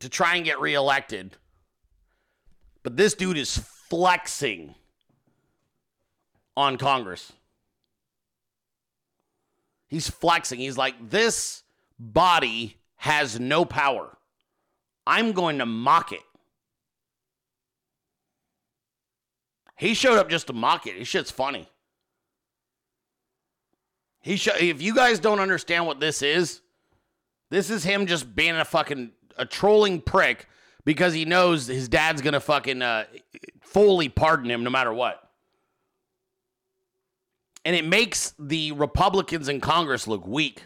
to try and get reelected. But this dude is flexing on Congress. He's flexing. He's like, this body has no power. I'm going to mock it. He showed up just to mock it. His shit's funny. He sho- if you guys don't understand what this is, this is him just being a fucking a trolling prick because he knows his dad's gonna fucking uh, fully pardon him no matter what. And it makes the Republicans in Congress look weak.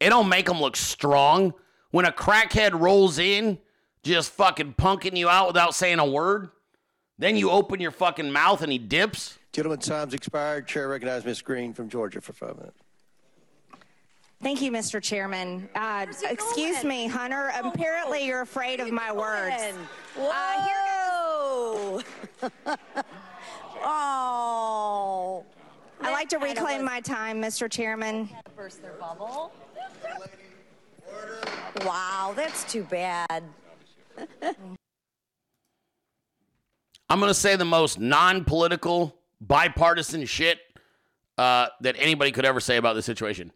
It don't make them look strong when a crackhead rolls in, just fucking punking you out without saying a word. Then you open your fucking mouth and he dips. Gentlemen, time's expired. Chair recognizes Ms. Greene from Georgia for five minutes. Thank you, Mr. Chairman. Uh, excuse me, Hunter. Apparently, you're afraid of my words. Uh, Whoa! (laughs) oh. I'd like to reclaim my time, Mr. Chairman. Burst their bubble. Wow, that's too bad. I'm going to say the most non political, bipartisan shit uh, that anybody could ever say about this situation.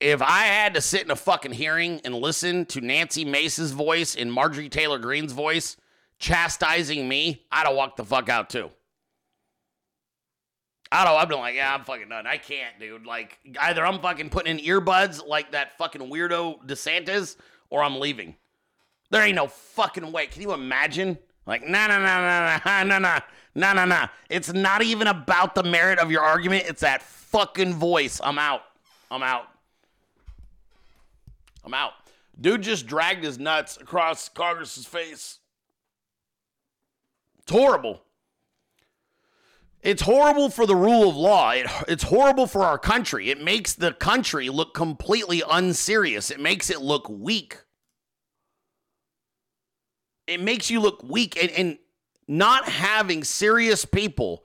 If I had to sit in a fucking hearing and listen to Nancy Mace's voice and Marjorie Taylor Greene's voice chastising me, I'd have walked the fuck out too. I'd have, I'd been like, yeah, I'm fucking done. I can't, dude. Like, either I'm fucking putting in earbuds like that fucking weirdo DeSantis or I'm leaving. There ain't no fucking way. Can you imagine? Like, nah, nah, nah, nah, nah, (laughs) nah, nah, nah, nah. It's not even about the merit of your argument. It's that fucking voice. I'm out. I'm out. I'm out. Dude just dragged his nuts across Congress's face. It's horrible. It's horrible for the rule of law. It, it's horrible for our country. It makes the country look completely unserious. It makes it look weak it makes you look weak and, and not having serious people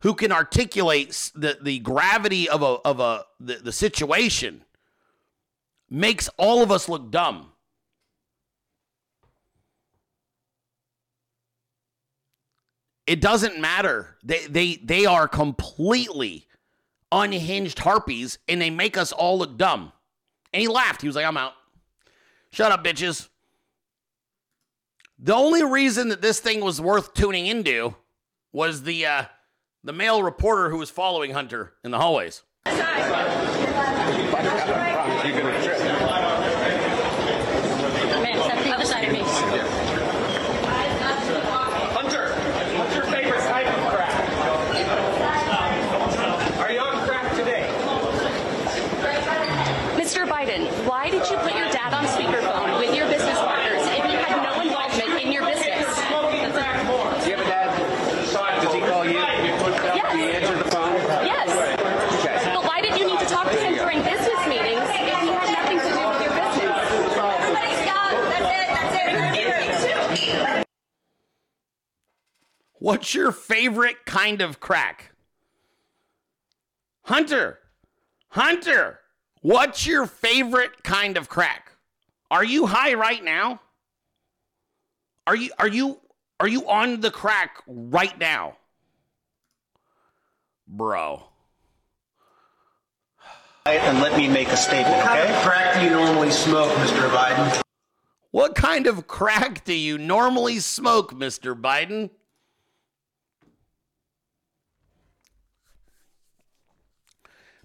who can articulate the, the gravity of a of a the, the situation makes all of us look dumb. It doesn't matter. They they they are completely unhinged harpies and they make us all look dumb. And he laughed. He was like, I'm out. Shut up, bitches. The only reason that this thing was worth tuning into was the uh, the male reporter who was following Hunter in the hallways. Man, step to the other side of me. Hunter, what's your favorite type of crack? Are you on crack today? Mr. Biden, why did you put your dad on speakerphone with your business partners if he had no involvement in your business? Do you have a dad? Does he call you? Yes. Do you answer the phone? Yes. Okay. But why did you need to talk to him during business meetings if he had nothing to do with your business? Everybody stop. That's it. That's it. What's your favorite kind of crack? Hunter, Hunter, what's your favorite kind of crack? Are you high right now? Are you are you are you on the crack right now? Bro. And let me make a statement, okay? What kind of crack do you normally smoke, Mr. Biden? What kind of crack do you normally smoke, Mr. Biden?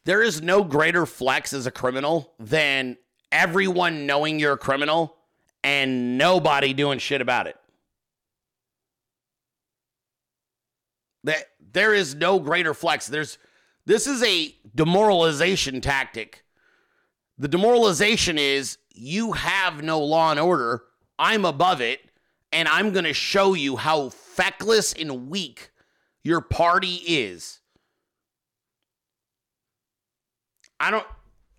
There is no greater flex as a criminal than everyone knowing you're a criminal and nobody doing shit about it. That there is no greater flex. There's this is a demoralization tactic. The demoralization is you have no law and order. I'm above it, and I'm going to show you how feckless and weak your party is. I don't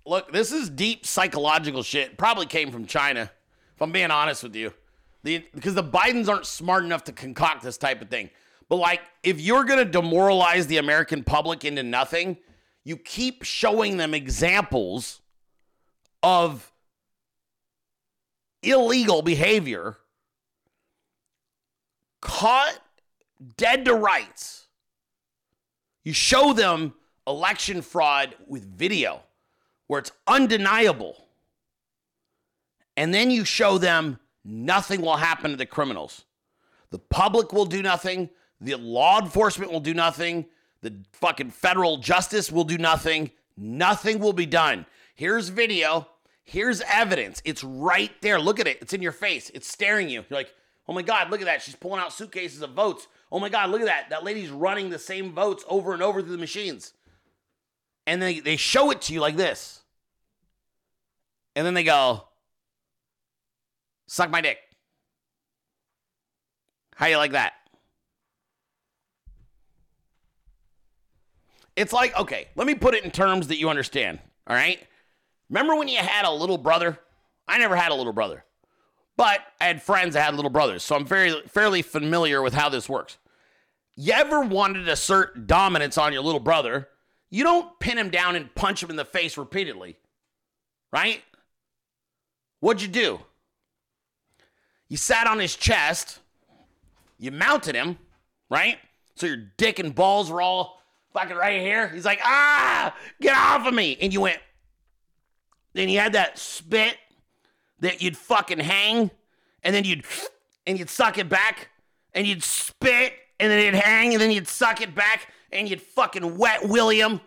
look, this is deep psychological shit. Probably came from China, if I'm being honest with you. The, because the Bidens aren't smart enough to concoct this type of thing. But like, if you're to demoralize the American public into nothing, you keep showing them examples of illegal behavior caught dead to rights. You show them election fraud with video where it's undeniable. And then you show them nothing will happen to the criminals. The public will do nothing. The law enforcement will do nothing. The fucking federal justice will do nothing. Nothing will be done. Here's video. Here's evidence. It's right there. Look at it. It's in your face. It's staring you. You're like, oh my God, look at that. She's pulling out suitcases of votes. Oh my God, look at that. That lady's running the same votes over and over through the machines. And they, they show it to you like this. And then they go, suck my dick. How you like that? It's like, okay, let me put it in terms that you understand. All right. Remember when you had a little brother? I never had a little brother, but I had friends that had little brothers. So I'm very fairly familiar with how this works. You ever wanted to assert dominance on your little brother? You don't pin him down and punch him in the face repeatedly, right? What'd you do? You sat on his chest, you mounted him, right? So your dick and balls were all fucking right here. He's like, ah, get off of me. And you went, then you had that spit that you'd fucking hang, and then you'd, and you'd suck it back, and you'd spit, and then it'd hang, and then you'd suck it back, and you'd fucking wet William.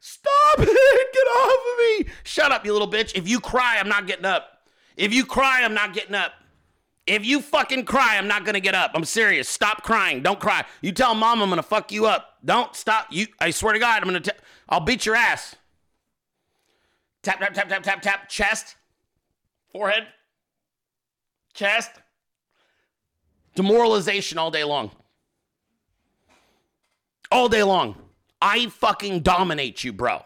Stop it! (laughs) Get off of me! Shut up, you little bitch. If you cry, I'm not getting up. If you cry, I'm not getting up. If you fucking cry, I'm not gonna get up. I'm serious. Stop crying. Don't cry. You tell mom I'm gonna fuck you up. Don't stop. You. I swear to God, I'm gonna. I'll beat your ass. Tap tap tap tap tap tap. Chest, forehead, chest. Demoralization all day long. All day long. I fucking dominate you, bro.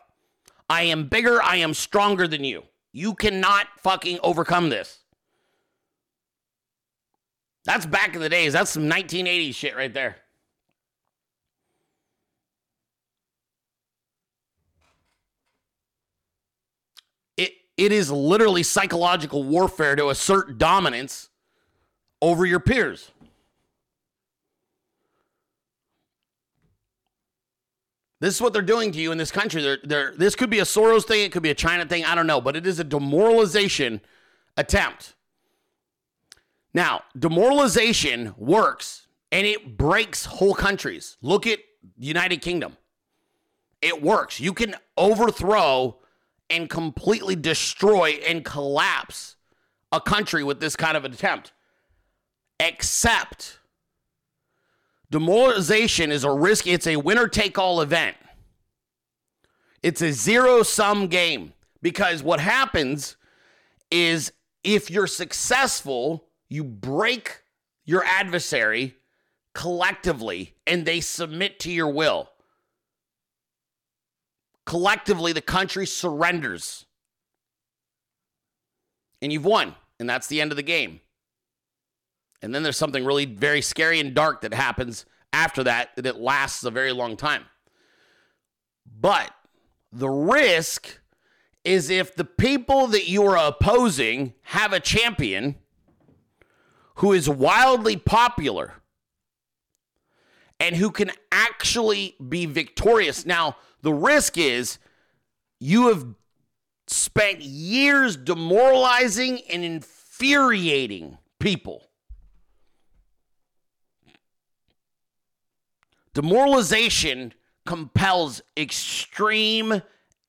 I am bigger. I am stronger than you. You cannot fucking overcome this. That's back in the days. That's some 1980s shit right there. It it is literally psychological warfare to assert dominance over your peers. This is what they're doing to you in this country. They're, they're, this could be a Soros thing, it could be a China thing, I don't know, but it is a demoralization attempt. Now, demoralization works and it breaks whole countries. Look at the United Kingdom. It works. You can overthrow and completely destroy and collapse a country with this kind of attempt. Except demoralization is a risk, it's a winner take all event. It's a zero sum game because what happens is if you're successful, you break your adversary collectively and they submit to your will. Collectively, the country surrenders. And you've won. And that's the end of the game. And then there's something really very scary and dark that happens after that, that it lasts a very long time. But the risk is if the people that you are opposing have a champion who is wildly popular and who can actually be victorious. Now, the risk is you have spent years demoralizing and infuriating people. Demoralization compels extreme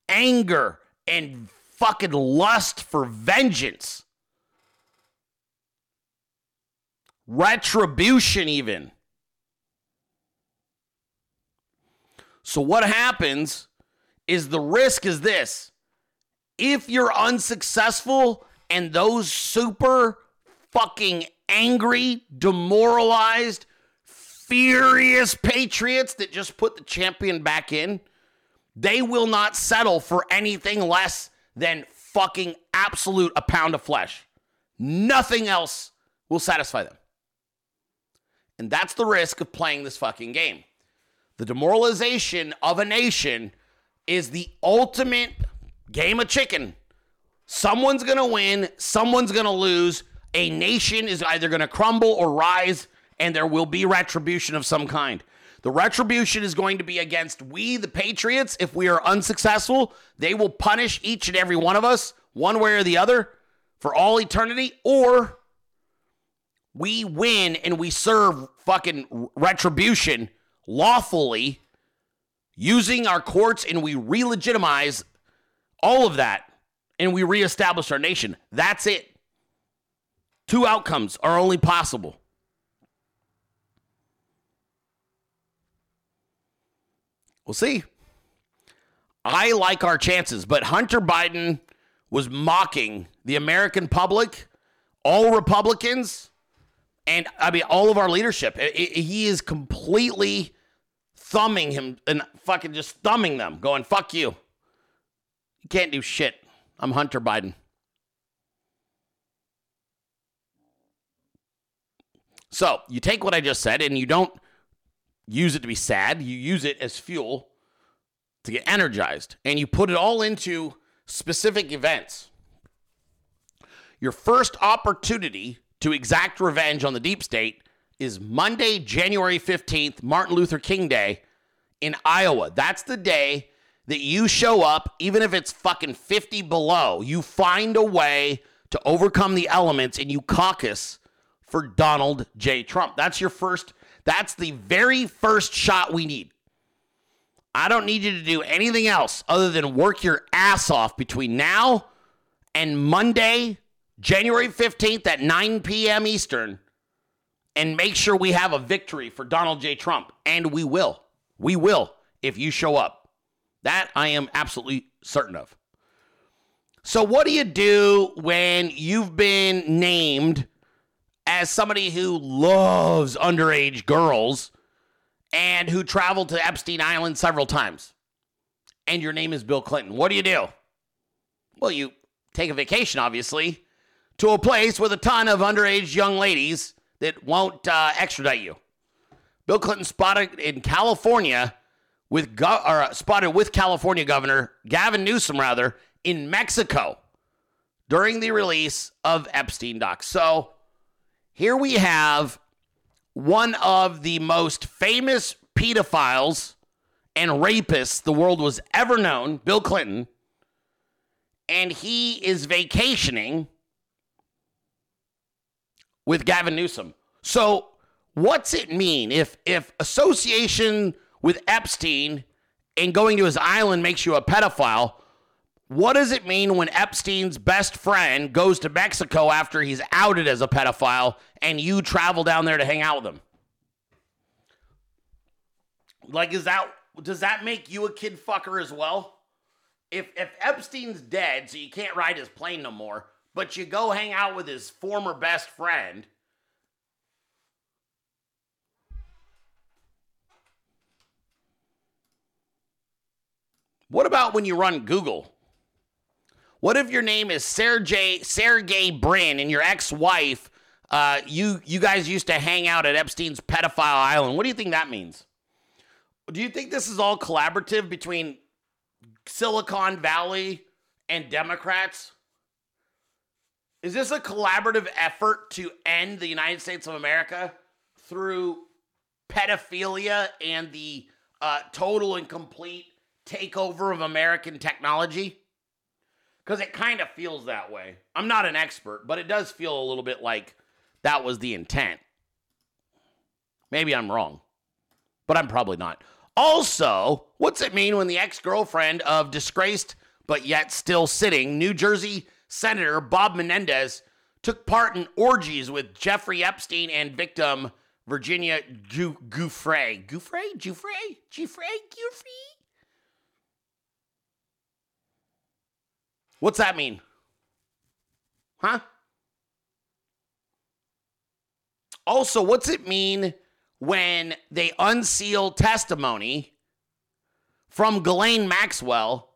anger and fucking lust for vengeance. Retribution, even. So, what happens is the risk is this if you're unsuccessful and those super fucking angry, demoralized, furious patriots that just put the champion back in, they will not settle for anything less than fucking absolute a pound of flesh. Nothing else will satisfy them. And that's the risk of playing this fucking game. The demoralization of a nation is the ultimate game of chicken. Someone's going to win, someone's going to lose. A nation is either going to crumble or rise, and there will be retribution of some kind. The retribution is going to be against we, the Patriots. If we are unsuccessful, they will punish each and every one of us, one way or the other, for all eternity, or we win and we serve fucking retribution lawfully using our courts and we re-legitimize all of that and we reestablish our nation. That's it. Two outcomes are only possible. We'll see. I like our chances, but Hunter Biden was mocking the American public, all Republicans, and I mean all of our leadership. I- I- he is completely thumbing him and fucking just thumbing them, going "fuck you." You can't do shit. I'm Hunter Biden. So you take what I just said and you don't use it to be sad. You use it as fuel to get energized, and you put it all into specific events. Your first opportunity to exact revenge on the deep state is Monday, January 15th, Martin Luther King Day in Iowa. That's the day that you show up, even if it's fucking 50 below. You find a way to overcome the elements and you caucus for Donald J. Trump. That's your first, that's the very first shot we need. I don't need you to do anything else other than work your ass off between now and Monday, January 15th at 9 p.m. Eastern, and make sure we have a victory for Donald J. Trump. And we will. We will if you show up. That I am absolutely certain of. So, what do you do when you've been named as somebody who loves underage girls and who traveled to Epstein Island several times? And your name is Bill Clinton. What do you do? Well, you take a vacation, obviously, to a place with a ton of underage young ladies that won't uh, extradite you. Bill Clinton spotted in California with go- or uh, spotted with California Governor Gavin Newsom rather in Mexico during the release of Epstein docs. So here we have one of the most famous pedophiles and rapists the world was ever known, Bill Clinton, and he is vacationing with Gavin Newsom. So what's it mean if if association with Epstein and going to his island makes you a pedophile? What does it mean when Epstein's best friend goes to Mexico after he's outed as a pedophile and you travel down there to hang out with him? Like, is that does that make you a kid fucker as well? If if Epstein's dead, so you can't ride his plane no more, but you go hang out with his former best friend. What about when you run Google? What if your name is Sergey Sergey Brin and your ex-wife, uh, you you guys used to hang out at Epstein's pedophile island? What do you think that means? Do you think this is all collaborative between Silicon Valley and Democrats? Is this a collaborative effort to end the United States of America through pedophilia and the uh, total and complete takeover of American technology? Because it kind of feels that way. I'm not an expert, but it does feel a little bit like that was the intent. Maybe I'm wrong. but I'm probably not. Also, what's it mean when the ex girlfriend of disgraced but yet still sitting New Jersey Senator Bob Menendez took part in orgies with Jeffrey Epstein and victim Virginia Gu- Giuffre? Giuffre? Giuffre? Giuffre? Giuffre? What's that mean? Huh? Also, what's it mean when they unseal testimony from Ghislaine Maxwell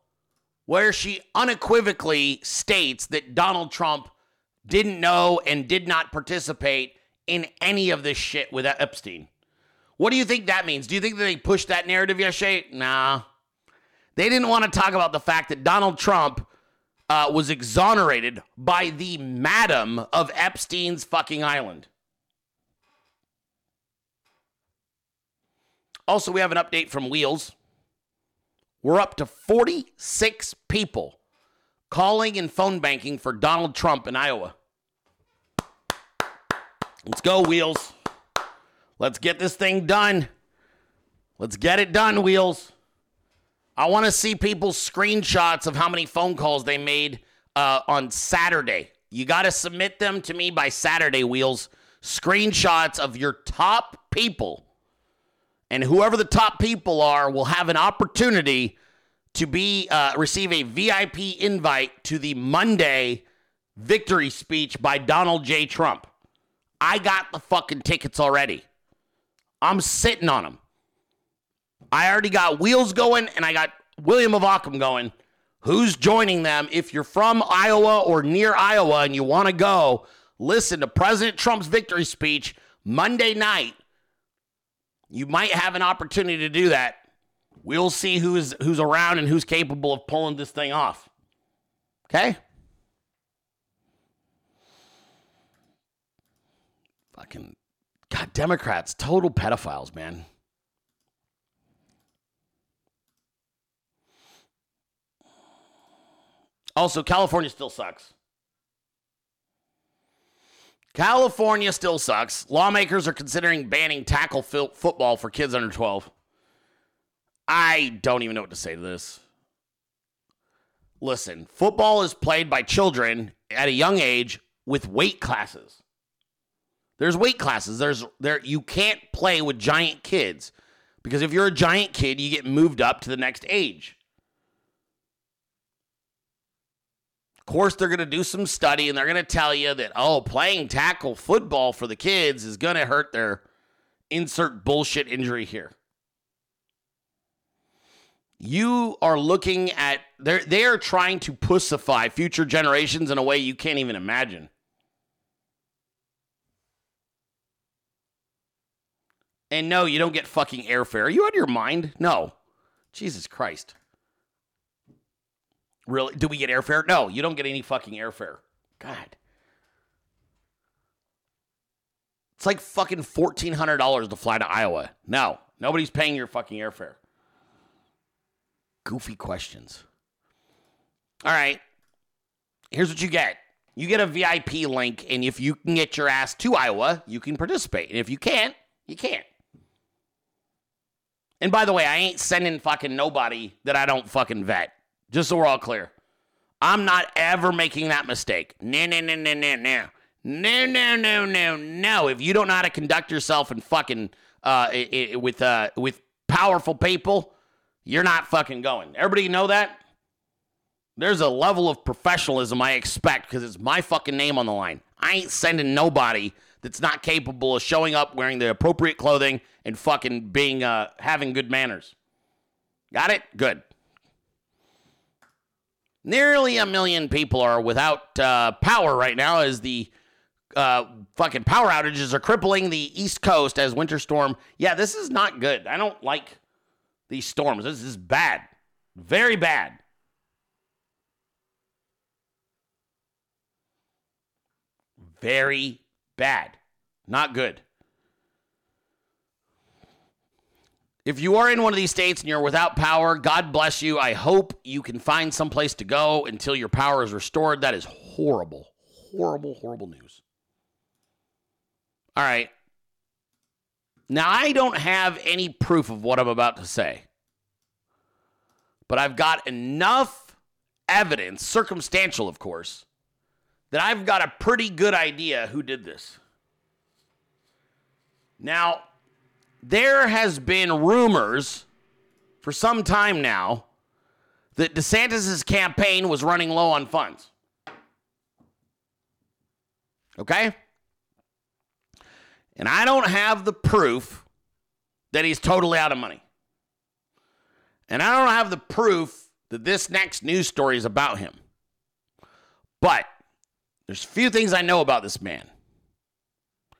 where she unequivocally states that Donald Trump didn't know and did not participate in any of this shit with Epstein? What do you think that means? Do you think that they pushed that narrative yesterday? Nah. They didn't want to talk about the fact that Donald Trump uh, was exonerated by the madam of Epstein's fucking island. Also, we have an update from Wheels. We're up to 46 people calling and phone banking for Donald Trump in Iowa. Let's go, Wheels. Let's get this thing done. Let's get it done, Wheels. I want to see people's screenshots of how many phone calls they made uh, on Saturday. You got to submit them to me by Saturday, Wheels. Screenshots of your top people. And whoever the top people are will have an opportunity to be uh, receive a VIP invite to the Monday victory speech by Donald J. Trump. I got the fucking tickets already. I'm sitting on them. I already got wheels going and I got William of Ockham going. Who's joining them? If you're from Iowa or near Iowa and you want to go, listen to President Trump's victory speech Monday night. You might have an opportunity to do that. We'll see who's who's around and who's capable of pulling this thing off. Okay? Fucking God, Democrats, total pedophiles, man. Also, California still sucks. California still sucks. Lawmakers are considering banning tackle football for kids under 12. I don't even know what to say to this. Listen, football is played by children at a young age with weight classes. There's weight classes. There's there you can't play with giant kids because if you're a giant kid, you get moved up to the next age. Course, they're going to do some study and they're going to tell you that, oh, playing tackle football for the kids is going to hurt their insert bullshit injury here. You are looking at, they're, they are trying to pussify future generations in a way you can't even imagine. And no, you don't get fucking airfare. Are you out of your mind? No. Jesus Christ. Really? Do we get airfare? No, you don't get any fucking airfare. God. It's like fucking $1,400 to fly to Iowa. No, nobody's paying your fucking airfare. Goofy questions. All right. Here's what you get you get a VIP link, and if you can get your ass to Iowa, you can participate. And if you can't, you can't. And by the way, I ain't sending fucking nobody that I don't fucking vet. Just so we're all clear. I'm not ever making that mistake. No, no, no, no, no, no. No, no, no, no, no. If you don't know how to conduct yourself and fucking uh, i- i- with uh, with powerful people, you're not fucking going. Everybody know that? There's a level of professionalism I expect because it's my fucking name on the line. I ain't sending nobody that's not capable of showing up wearing the appropriate clothing and fucking being uh having good manners. Got it? Good. Nearly a million people are without uh, power right now as the uh, fucking power outages are crippling the East Coast as winter storm. Yeah, this is not good. I don't like these storms. This is bad. Very bad. Very bad. Not good. If you are in one of these states and you're without power, God bless you. I hope you can find some place to go until your power is restored. That is horrible, horrible, horrible news. All right. Now, I don't have any proof of what I'm about to say, but I've got enough evidence, circumstantial, of course, that I've got a pretty good idea who did this. Now, there has been rumors for some time now that DeSantis' campaign was running low on funds. Okay? And I don't have the proof that he's totally out of money. And I don't have the proof that this next news story is about him. But there's a few things I know about this man.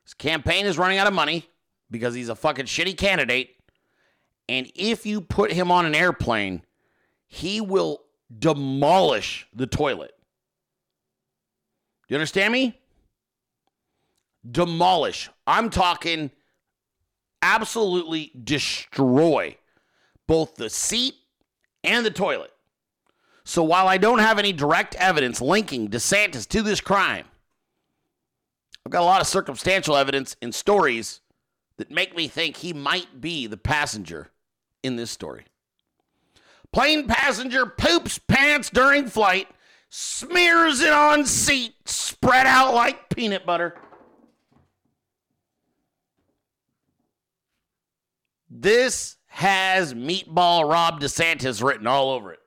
His campaign is running out of money because he's a fucking shitty candidate. And if you put him on an airplane, he will demolish the toilet. Do you understand me? Demolish. I'm talking absolutely destroy both the seat and the toilet. So while I don't have any direct evidence linking DeSantis to this crime, I've got a lot of circumstantial evidence and stories that make me think he might be the passenger in this story. Plane passenger poops pants during flight, smears it on seat, spread out like peanut butter. This has Meatball Ron DeSantis written all over it.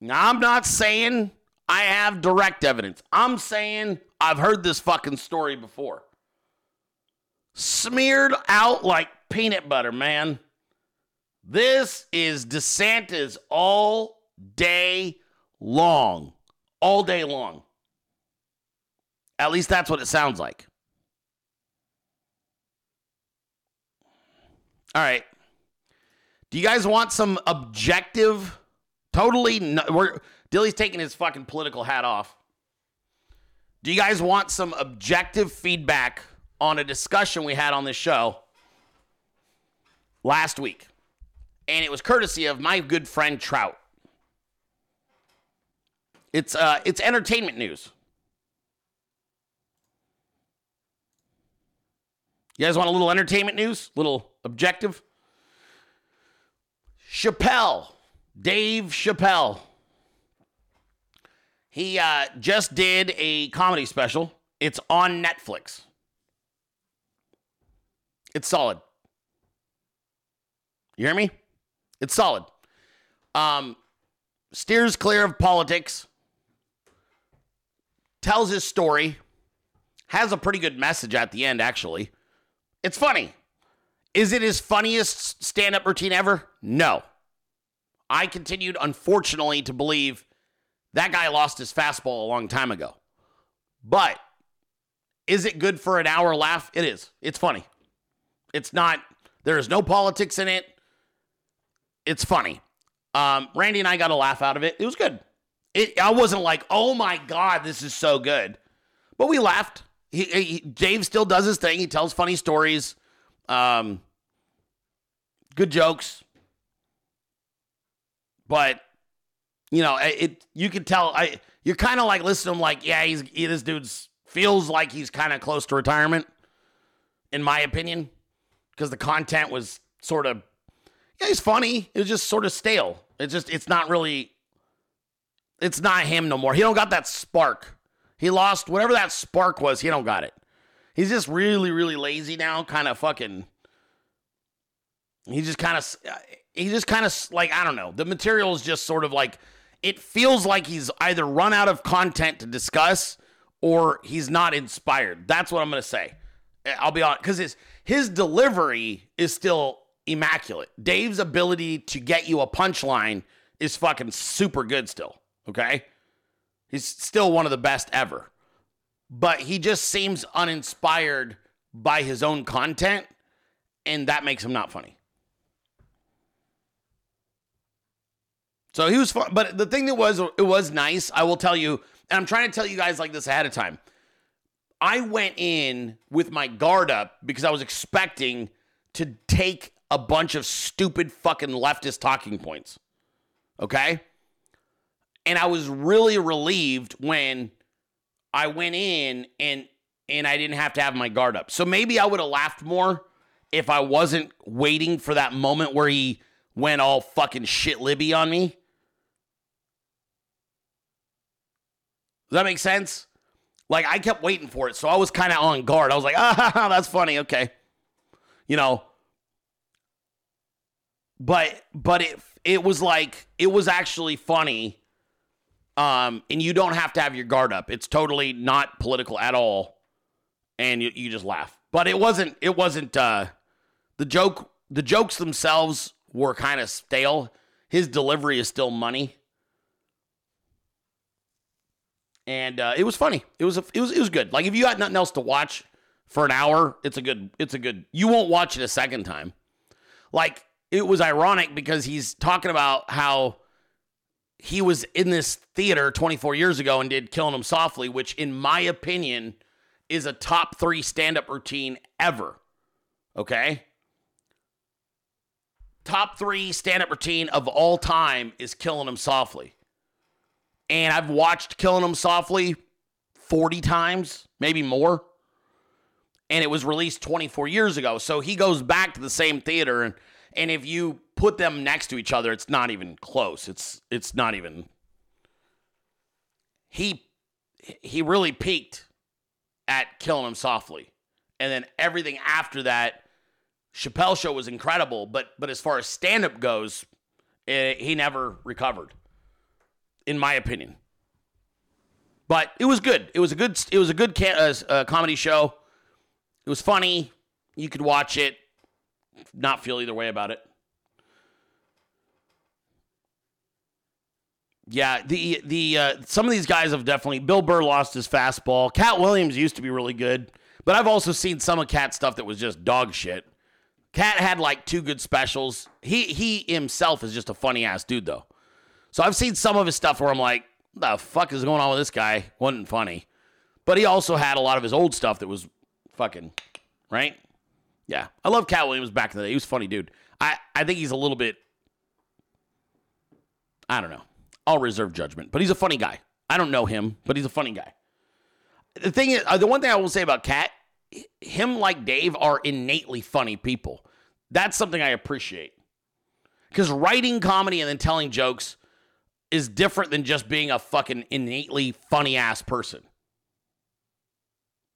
Now, I'm not saying I have direct evidence. I'm saying I've heard this fucking story before. Smeared out like peanut butter, man. This is DeSantis all day long. All day long. At least that's what it sounds like. All right. Do you guys want some objective, totally? No, we're Dilley's taking his fucking political hat off. Do you guys want some objective feedback on a discussion we had on this show last week? And it was courtesy of my good friend Trout. It's uh, it's entertainment news. You guys want a little entertainment news? Little objective? Chappelle, Dave Chappelle. He uh, just did a comedy special. It's on Netflix. It's solid. You hear me? It's solid. Um, steers clear of politics. Tells his story. Has a pretty good message at the end, actually. It's funny. Is it his funniest stand up routine ever? No. I continued, unfortunately, to believe that guy lost his fastball a long time ago. But is it good for an hour laugh? It is. It's funny. It's not, there is no politics in it. It's funny. Um, Randy and I got a laugh out of it. It was good. It, I wasn't like, oh my God, this is so good. But we laughed. He, he, Dave still does his thing. He tells funny stories, um, good jokes. But you know, it you can tell. I you're kind of like listening to him, like, yeah, he's he, this dude's feels like he's kind of close to retirement, in my opinion, because the content was sort of yeah, he's funny. It was just sort of stale. It's just it's not really. It's not him no more. He don't got that spark. He lost whatever that spark was. He don't got it. He's just really, really lazy now. Kind of fucking. He just kind of. He just kind of like I don't know. The material is just sort of like. It feels like he's either run out of content to discuss, or he's not inspired. That's what I'm gonna say. I'll be honest, because his his delivery is still immaculate. Dave's ability to get you a punchline is fucking super good still. Okay. He's still one of the best ever. But he just seems uninspired by his own content, and that makes him not funny. So he was fun. But the thing that was, it was nice, I will tell you, and I'm trying to tell you guys like this ahead of time. I went in with my guard up because I was expecting to take a bunch of stupid fucking leftist talking points. Okay? And I was really relieved when I went in and and I didn't have to have my guard up. So maybe I would have laughed more if I wasn't waiting for that moment where he went all fucking shit libby on me. Does that make sense? Like I kept waiting for it, so I was kind of on guard. I was like, (laughs) ah, that's funny, okay, you know. But but it it was like it was actually funny, um, and you don't have to have your guard up. It's totally not political at all, and you, you just laugh. But it wasn't it wasn't uh, the joke. The jokes themselves were kind of stale. His delivery is still money and uh, it was funny. It was a, it was it was good. Like if you got nothing else to watch for an hour, it's a good it's a good. You won't watch it a second time. Like it was ironic because he's talking about how he was in this theater 24 years ago and did Killing Him Softly, which in my opinion is a top 3 stand-up routine ever. Okay? Top 3 stand-up routine of all time is Killing Him Softly and I've watched Killing Them Softly 40 times, maybe more. And it was released 24 years ago. So he goes back to the same theater and and if you put them next to each other, it's not even close. It's it's not even he he really peaked at Killing Him Softly. And then everything after that Chappelle show was incredible, but but as far as stand up goes, it, he never recovered in my opinion. But it was good. It was a good. It was a good ca- uh, uh, comedy show. It was funny. You could watch it, not feel either way about it. Yeah, the the uh, some of these guys have definitely. Bill Burr lost his fastball. Katt Williams used to be really good, but I've also seen some of Katt stuff that was just dog shit. Katt had like two good specials. He he himself is just a funny ass dude though. So I've seen some of his stuff where I'm like, the fuck is going on with this guy? Wasn't funny. But he also had a lot of his old stuff that was fucking, right? Yeah. I love Katt Williams back in the day. He was funny dude. I, I think he's a little bit, I don't know. I'll reserve judgment, but he's a funny guy. I don't know him, but he's a funny guy. The thing is, uh, the one thing I will say about Katt, him like Dave are innately funny people. That's something I appreciate. Because writing comedy and then telling jokes is different than just being a fucking innately funny ass person.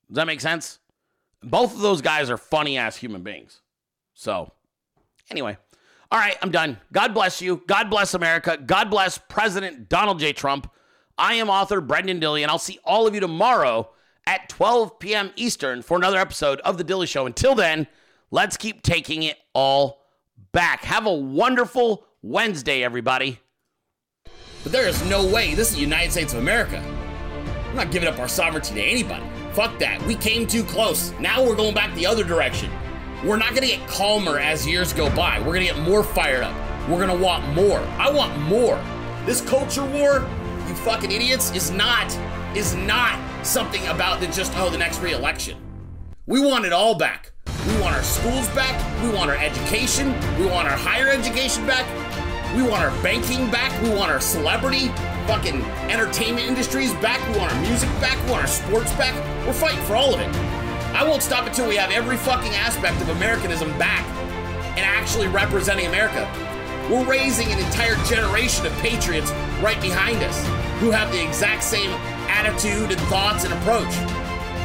Does that make sense? Both of those guys are funny ass human beings. So, anyway. All right, I'm done. God bless you. God bless America. God bless President Donald J. Trump. I am author Brenden Dilley, and I'll see all of you tomorrow at 12 p.m. Eastern for another episode of The Dilley Show. Until then, let's keep taking it all back. Have a wonderful Wednesday, everybody. But there is no way. This is the United States of America. We're not giving up our sovereignty to anybody. Fuck that. We came too close. Now we're going back the other direction. We're not going to get calmer as years go by. We're going to get more fired up. We're going to want more. I want more. This culture war, you fucking idiots, is not is not something about the just oh the next re-election. We want it all back. We want our schools back. We want our education. We want our higher education back. We want our banking back. We want our celebrity fucking entertainment industries back. We want our music back. We want our sports back. We're fighting for all of it. I won't stop until we have every fucking aspect of Americanism back and actually representing America. We're raising an entire generation of patriots right behind us who have the exact same attitude and thoughts and approach.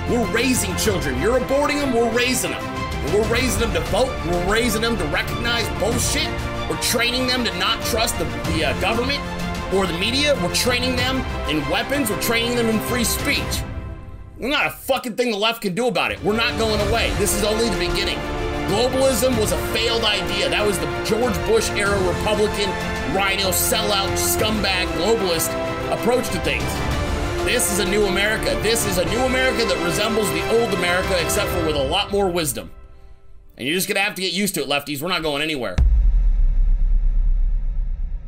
We're raising children. You're aborting them, we're raising them. And we're raising them to vote, we're raising them to recognize bullshit we're training them to not trust the, the uh, government or the media. We're training them in weapons. We're training them in free speech. There's not a fucking thing the left can do about it. We're not going away. This is only the beginning. Globalism was a failed idea. That was the George Bush era Republican, RINO, sellout, scumbag, globalist approach to things. This is a new America. This is a new America that resembles the old America, except for with a lot more wisdom. And you're just gonna have to get used to it, lefties. We're not going anywhere.